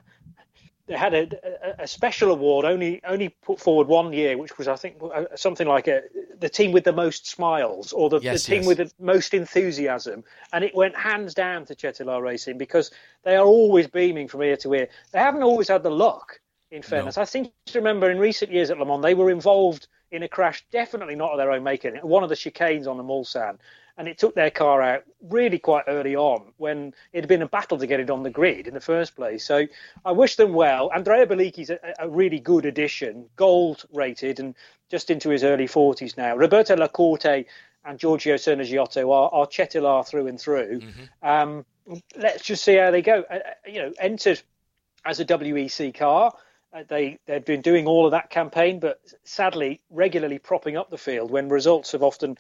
had a, a, special award only only put forward one year, which was I think uh, something like a, the team with the most smiles or the, Yes, the team yes. with the most enthusiasm, and it went hands down to Cetilar Racing because they are always beaming from ear to ear. They haven't always had the luck. In fairness, I think to remember in recent years at Le Mans they were involved in a crash, definitely not of their own making, one of the chicanes on the Mulsanne, and it took their car out really quite early on when it had been a battle to get it on the grid in the first place. So I wish them well. Andrea Belicchi's a, a really good addition, gold rated and just into his early 40s now. Roberto Lacorte and Giorgio Sernagiotto are, are Cetilar through and through. Um, let's just see how they go. Uh, uh, you know, entered as a WEC car. Uh, they they've been doing all of that campaign, but sadly, regularly propping up the field when results have often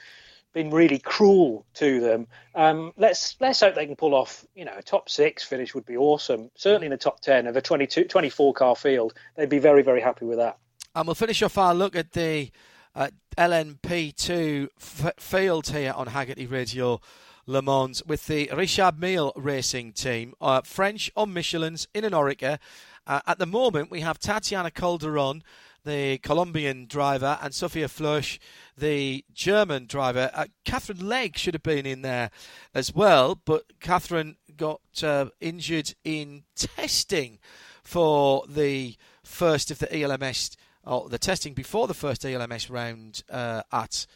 been really cruel to them. Um, let's let's hope they can pull off. You know, a top six finish would be awesome. Certainly in the top ten of a 22, 24 car field, they'd be very very happy with that. And we'll finish off our look at the uh, LMP2 f- field here on Hagerty Radio Le Mans with the Richard Mille racing team, uh, French on Michelin's in an Oreca. Uh, at the moment, we have Tatiana Calderon, the Colombian driver, and Sophia Flörsch, the German driver. Uh, Katherine Legge should have been in there as well, but Catherine got uh, injured in testing for the first of the ELMS, or the testing before the first ELMS round uh, at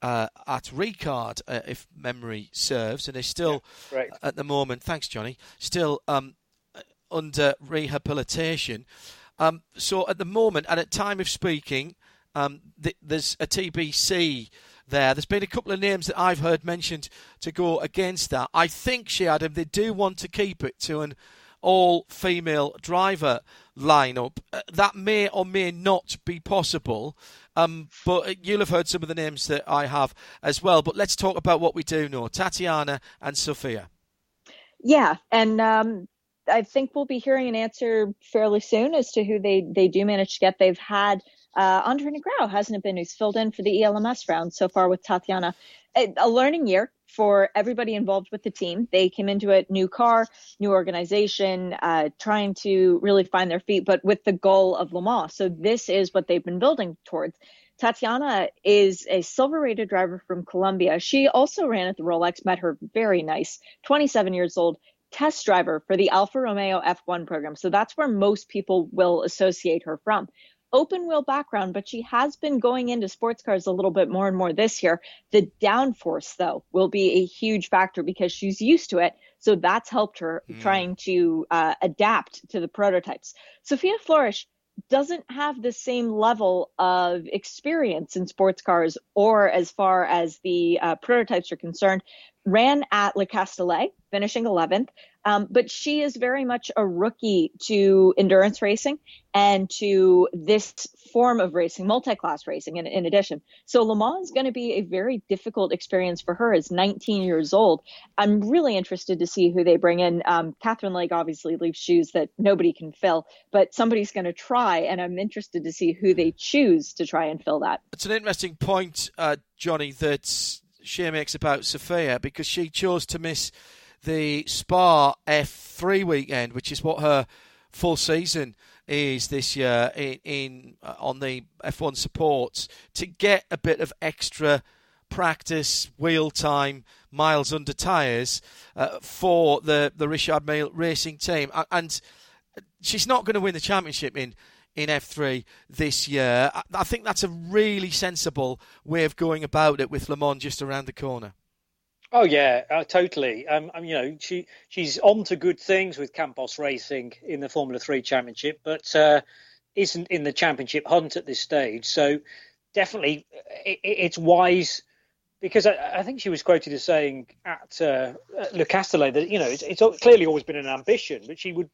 uh, at Ricard, uh, if memory serves, and is still yeah, at the moment. Thanks, Jonny. Still um, under rehabilitation. Um, so at the moment, and at time of speaking, um, th- there's a TBC there. There's been a couple of names that I've heard mentioned to go against that. I think, Shea Adam, they do want to keep it to an all female driver lineup. Uh, that may or may not be possible. Um, but you'll have heard some of the names that I have as well. But let's talk about what we do know Tatiana and Sophia. Yeah. And um, I think we'll be hearing an answer fairly soon as to who they, they do manage to get. They've had uh, Andre Negrão, hasn't it been, who's filled in for the ELMS round so far with Tatiana. A, a learning year for everybody involved with the team. They came into it new car, new organization, uh, trying to really find their feet, but with the goal of Le Mans. So this is what they've been building towards. Tatiana is a silver rated driver from Colombia. She also ran at the Rolex, met her very nice, 27 years old test driver for the Alfa Romeo F1 program. So that's where most people will associate her from open wheel background, but she has been going into sports cars a little bit more and more this year. The downforce, though, will be a huge factor because she's used to it. So that's helped her mm. trying to uh, adapt to the prototypes. Sophia Flörsch doesn't have the same level of experience in sports cars or as far as the uh, prototypes are concerned ran at Le Castellet, finishing 11th. Um, but she is very much a rookie to endurance racing and to this form of racing, multi-class racing in, in addition. So Le Mans is going to be a very difficult experience for her as 19 years old. I'm really interested to see who they bring in. Um, Katherine Legge obviously leaves shoes that nobody can fill, but somebody's going to try, and I'm interested to see who they choose to try and fill that. It's an interesting point, uh, Jonny, that she makes about Sophia because she chose to miss the Spa F3 weekend, which is what her full season is this year in, in uh, on the F1 supports to get a bit of extra practice, wheel time, miles under tyres uh, for the the Richard Mille racing team, and she's not going to win the championship in in F3 this year. I think that's a really sensible way of going about it with Le Mans just around the corner. Oh yeah, uh, totally. Um, I you know, she she's on to good things with Campos Racing in the Formula Three Championship, but uh, isn't in the championship hunt at this stage. So definitely, it, it's wise because I, I, think she was quoted as saying at, uh, at Le Castellet that you know it's, it's clearly always been an ambition, but she would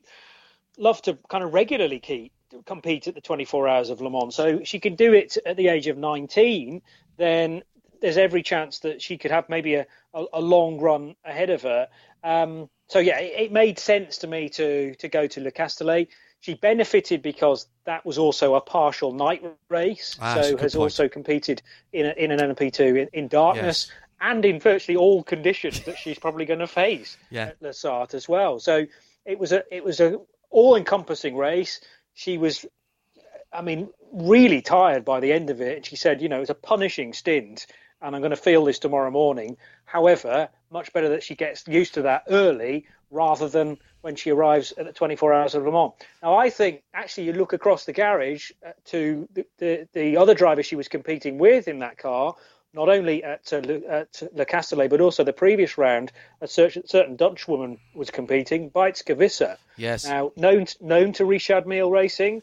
love to kind of regularly keep compete at the 24 hours of Le Mans. So she can do it at the age of 19, then there's every chance that she could have maybe a, a, a long run ahead of her. Um, so yeah, it, it, made sense to me to to go to Le Castellet. She benefited because that was also a partial night race, ah, so has point. also competed in a, in an LMP2 in, in darkness. Yes. And in virtually all conditions that she's probably going to face yeah. at Sarthe as well. So it was a it was a all encompassing race she was, I mean, really tired by the end of it. And she said, you know, it's a punishing stint and I'm going to feel this tomorrow morning. However, much better that she gets used to that early rather than when she arrives at the 24 hours of Le Mans. Now, I think actually you look across the garage uh, to the, the, the other driver she was competing with in that car, not only at, uh, Le, at Le Castellet, but also the previous round, a certain, certain Dutch woman was competing, Beitske Visser. Yes. Now, known, known to Richard Mille Racing,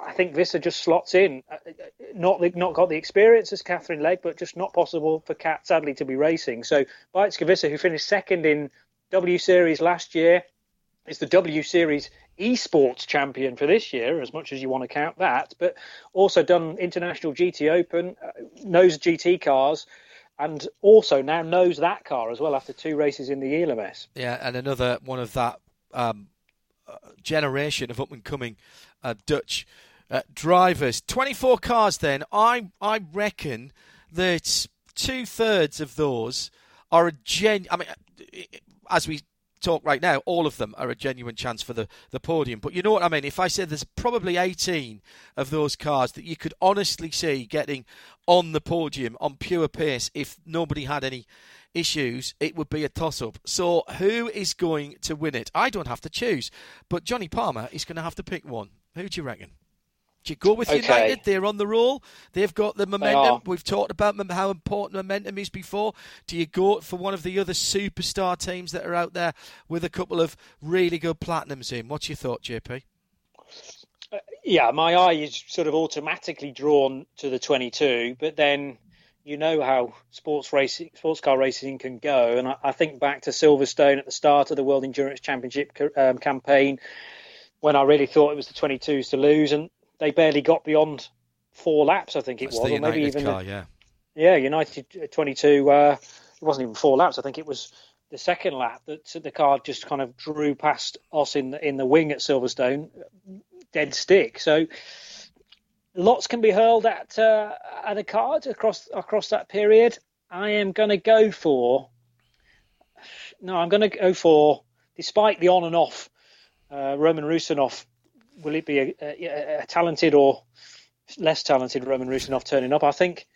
I think Visser just slots in. Uh, uh, not the, not got the experience as Katherine Legge, but just not possible for Kat, sadly, to be racing. So Beitske Visser, who finished second in W Series last year, is the W Series esports champion for this year, as much as you want to count that, but also done international GT Open, uh, knows GT cars, and also now knows that car as well after two races in the ELMS. Yeah, and another one of that um, uh, generation of up and coming uh, Dutch uh, drivers. 24 cars then. I, I reckon that two thirds of those are a gen. I mean, as we talk right now, all of them are a genuine chance for the, the podium. But you know what I mean? If I said there's probably 18 of those cars that you could honestly see getting on the podium on pure pace if nobody had any issues, it would be a toss up. So who is going to win it? I don't have to choose, but Jonny Palmer is going to have to pick one. Who do you reckon? Do you go with Okay. United? They're on the roll. They've got the momentum. We've talked about how important momentum is before. Do you go for one of the other superstar teams that are out there with a couple of really good platinums in? What's your thought, JP? Yeah, my eye is sort of automatically drawn to the 22, but then you know how sports racing, sports car racing can go, and I, I think back to Silverstone at the start of the World Endurance Championship um, campaign, when I really thought it was the 22s to lose, and they barely got beyond four laps. I think it That's was, the or maybe even car, yeah. yeah, United 22. Uh, it wasn't even four laps. I think it was the second lap that the car just kind of drew past us in the, in the wing at Silverstone, dead stick. So lots can be hurled at uh, at the card across across that period. I am going to go for no. I'm going to go for despite the on and off uh, Roman Rusinov. Will it be a, a, a talented or less talented Roman Rusinov turning up? I think.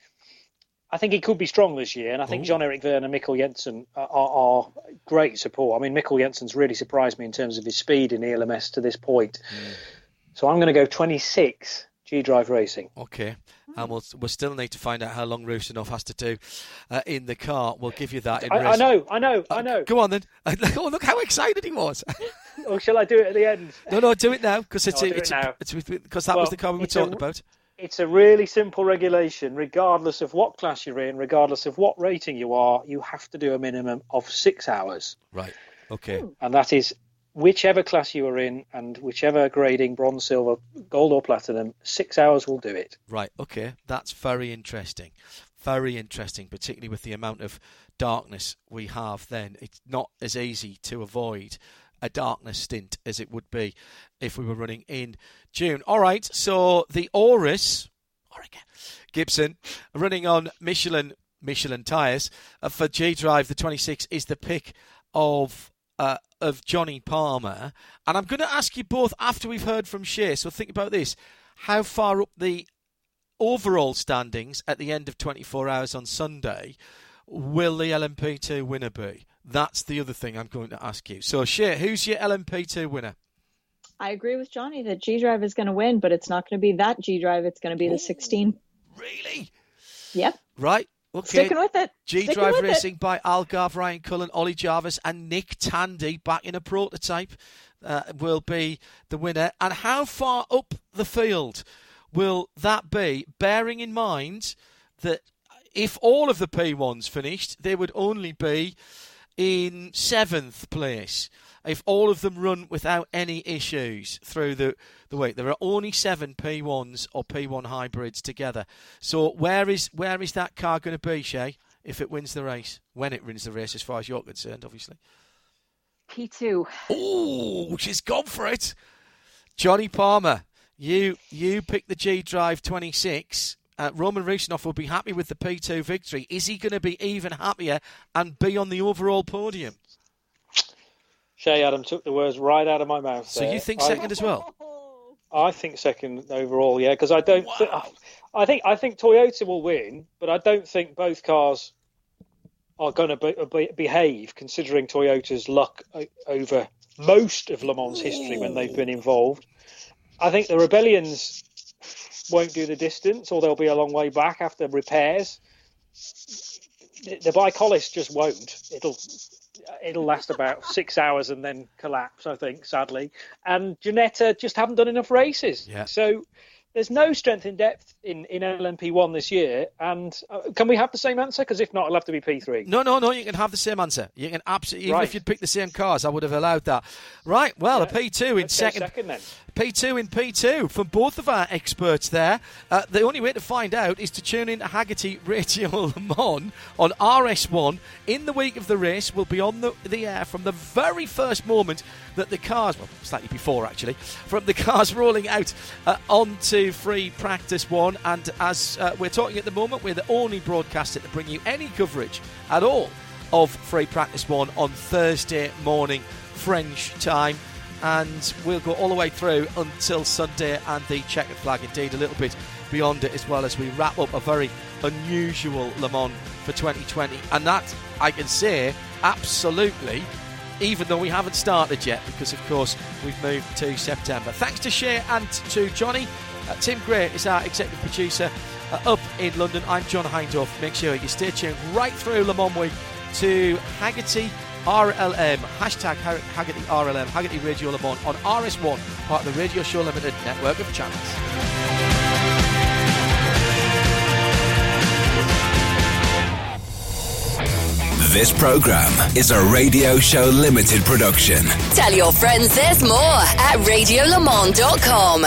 I think he could be strong this year, and I think Jean-Éric Vergne and Mikkel Jensen are, are, are great support. I mean, Mikkel Jensen's really surprised me in terms of his speed in ELMS to this point. So I'm going to go 26 G Drive Racing. Okay. And we'll, we'll still need to find out how long Rusinov has to do uh, in the car. We'll give you that in I, race. I know, I know, I Uh, know. Go on then. oh, look how excited he was. Or shall I do it at the end? no, no, do it now because it's No, a, I'll it's it a- now. it's because that was the car we were it's a- talking about. It's a really simple regulation. Regardless of what class you're in, regardless of what rating you are, you have to do a minimum of six hours. Right. Okay. Hmm. And that is whichever class you are in and whichever grading bronze, silver, gold, or platinum, six hours will do it. Right. Okay. That's very interesting. Very interesting, particularly with the amount of darkness we have. Then it's not as easy to avoid a darkness stint as it would be if we were running in June. All right. So the Aurus, Gibson, running on Michelin Michelin tyres uh, for G Drive. The 26 is the pick of. Uh, of Jonny Palmer, and I'm going to ask you both after we've heard from Shea. So think about this: how far up the overall standings at the end of 24 hours on Sunday will the LMP2 winner be? That's the other thing I'm going to ask you. So, Shea, who's your LMP2 winner? I agree with Jonny that G Drive is going to win, but it's not going to be that G Drive. It's going to be the 16. Really? Yep. Right. Okay. Sticking with it. G Sticking Drive with it. Racing by Algarve, Ryan Cullen, Ollie Jarvis, and Nick Tandy back in a prototype uh, will be the winner. And how far up the field will that be, bearing in mind that if all of the P1s finished, they would only be in seventh place. If all of them run without any issues through the, the week, there are only seven P1s or P1 hybrids together. So where is where is that car going to be, Shea, if it wins the race? When it wins the race, as far as you're concerned, obviously. P2. Oh, she's gone for it. Jonny Palmer, you you picked the G Drive 26. Uh, Roman Rusinov will be happy with the P2 victory. Is he going to be even happier and be on the overall podium? Shea Adam took the words right out of my mouth. So there. you think I- second as well? I think second overall, yeah, because I don't. thi- I think I think Toyota will win, but I don't think both cars are going to be, be, behave considering Toyota's luck o- over most of Le Mans history when they've been involved. I think the Rebellions won't do the distance, or they'll be a long way back after repairs. The, the ByKolles just won't. It'll it'll last about six hours and then collapse, I think, sadly. And Ginetta just haven't done enough races. Yeah. So there's no strength in depth in, in LMP1 this year. And uh, can we have the same answer? Because if not, it'll have to be P3. No, no, no. You can have the same answer. You can absolutely, even Right. if you'd picked the same cars, I would have allowed that. Right. Well, a P2 in second. second then. P2 in P2 from both of our experts there. Uh, the only way to find out is to tune in to Hagerty Radio Le Mans on RS1 in the week of the race. We'll be on the, the air from the very first moment that the cars, well, slightly before actually, from the cars rolling out uh, onto free practice one. And as uh, we're talking at the moment, we're the only broadcaster to bring you any coverage at all of free practice one on Thursday morning French time and we'll go all the way through until Sunday and the checkered flag, indeed, a little bit beyond it as well as we wrap up a very unusual Le Mans for 2020. And that, I can say, absolutely, even though we haven't started yet, because of course we've moved to September. Thanks to Shea and to Jonny. Uh, Tim Gray is our executive producer uh, up in London. I'm John Hindhaugh. Make sure you stay tuned right through Le Mans Week to Hagerty RLM, hashtag Hagerty RLM, Hagerty Radio Le Mans on RS1, part of the Radio Show Limited network of channels. This program is a Radio Show Limited production. Tell your friends there's more at radiolemans.com.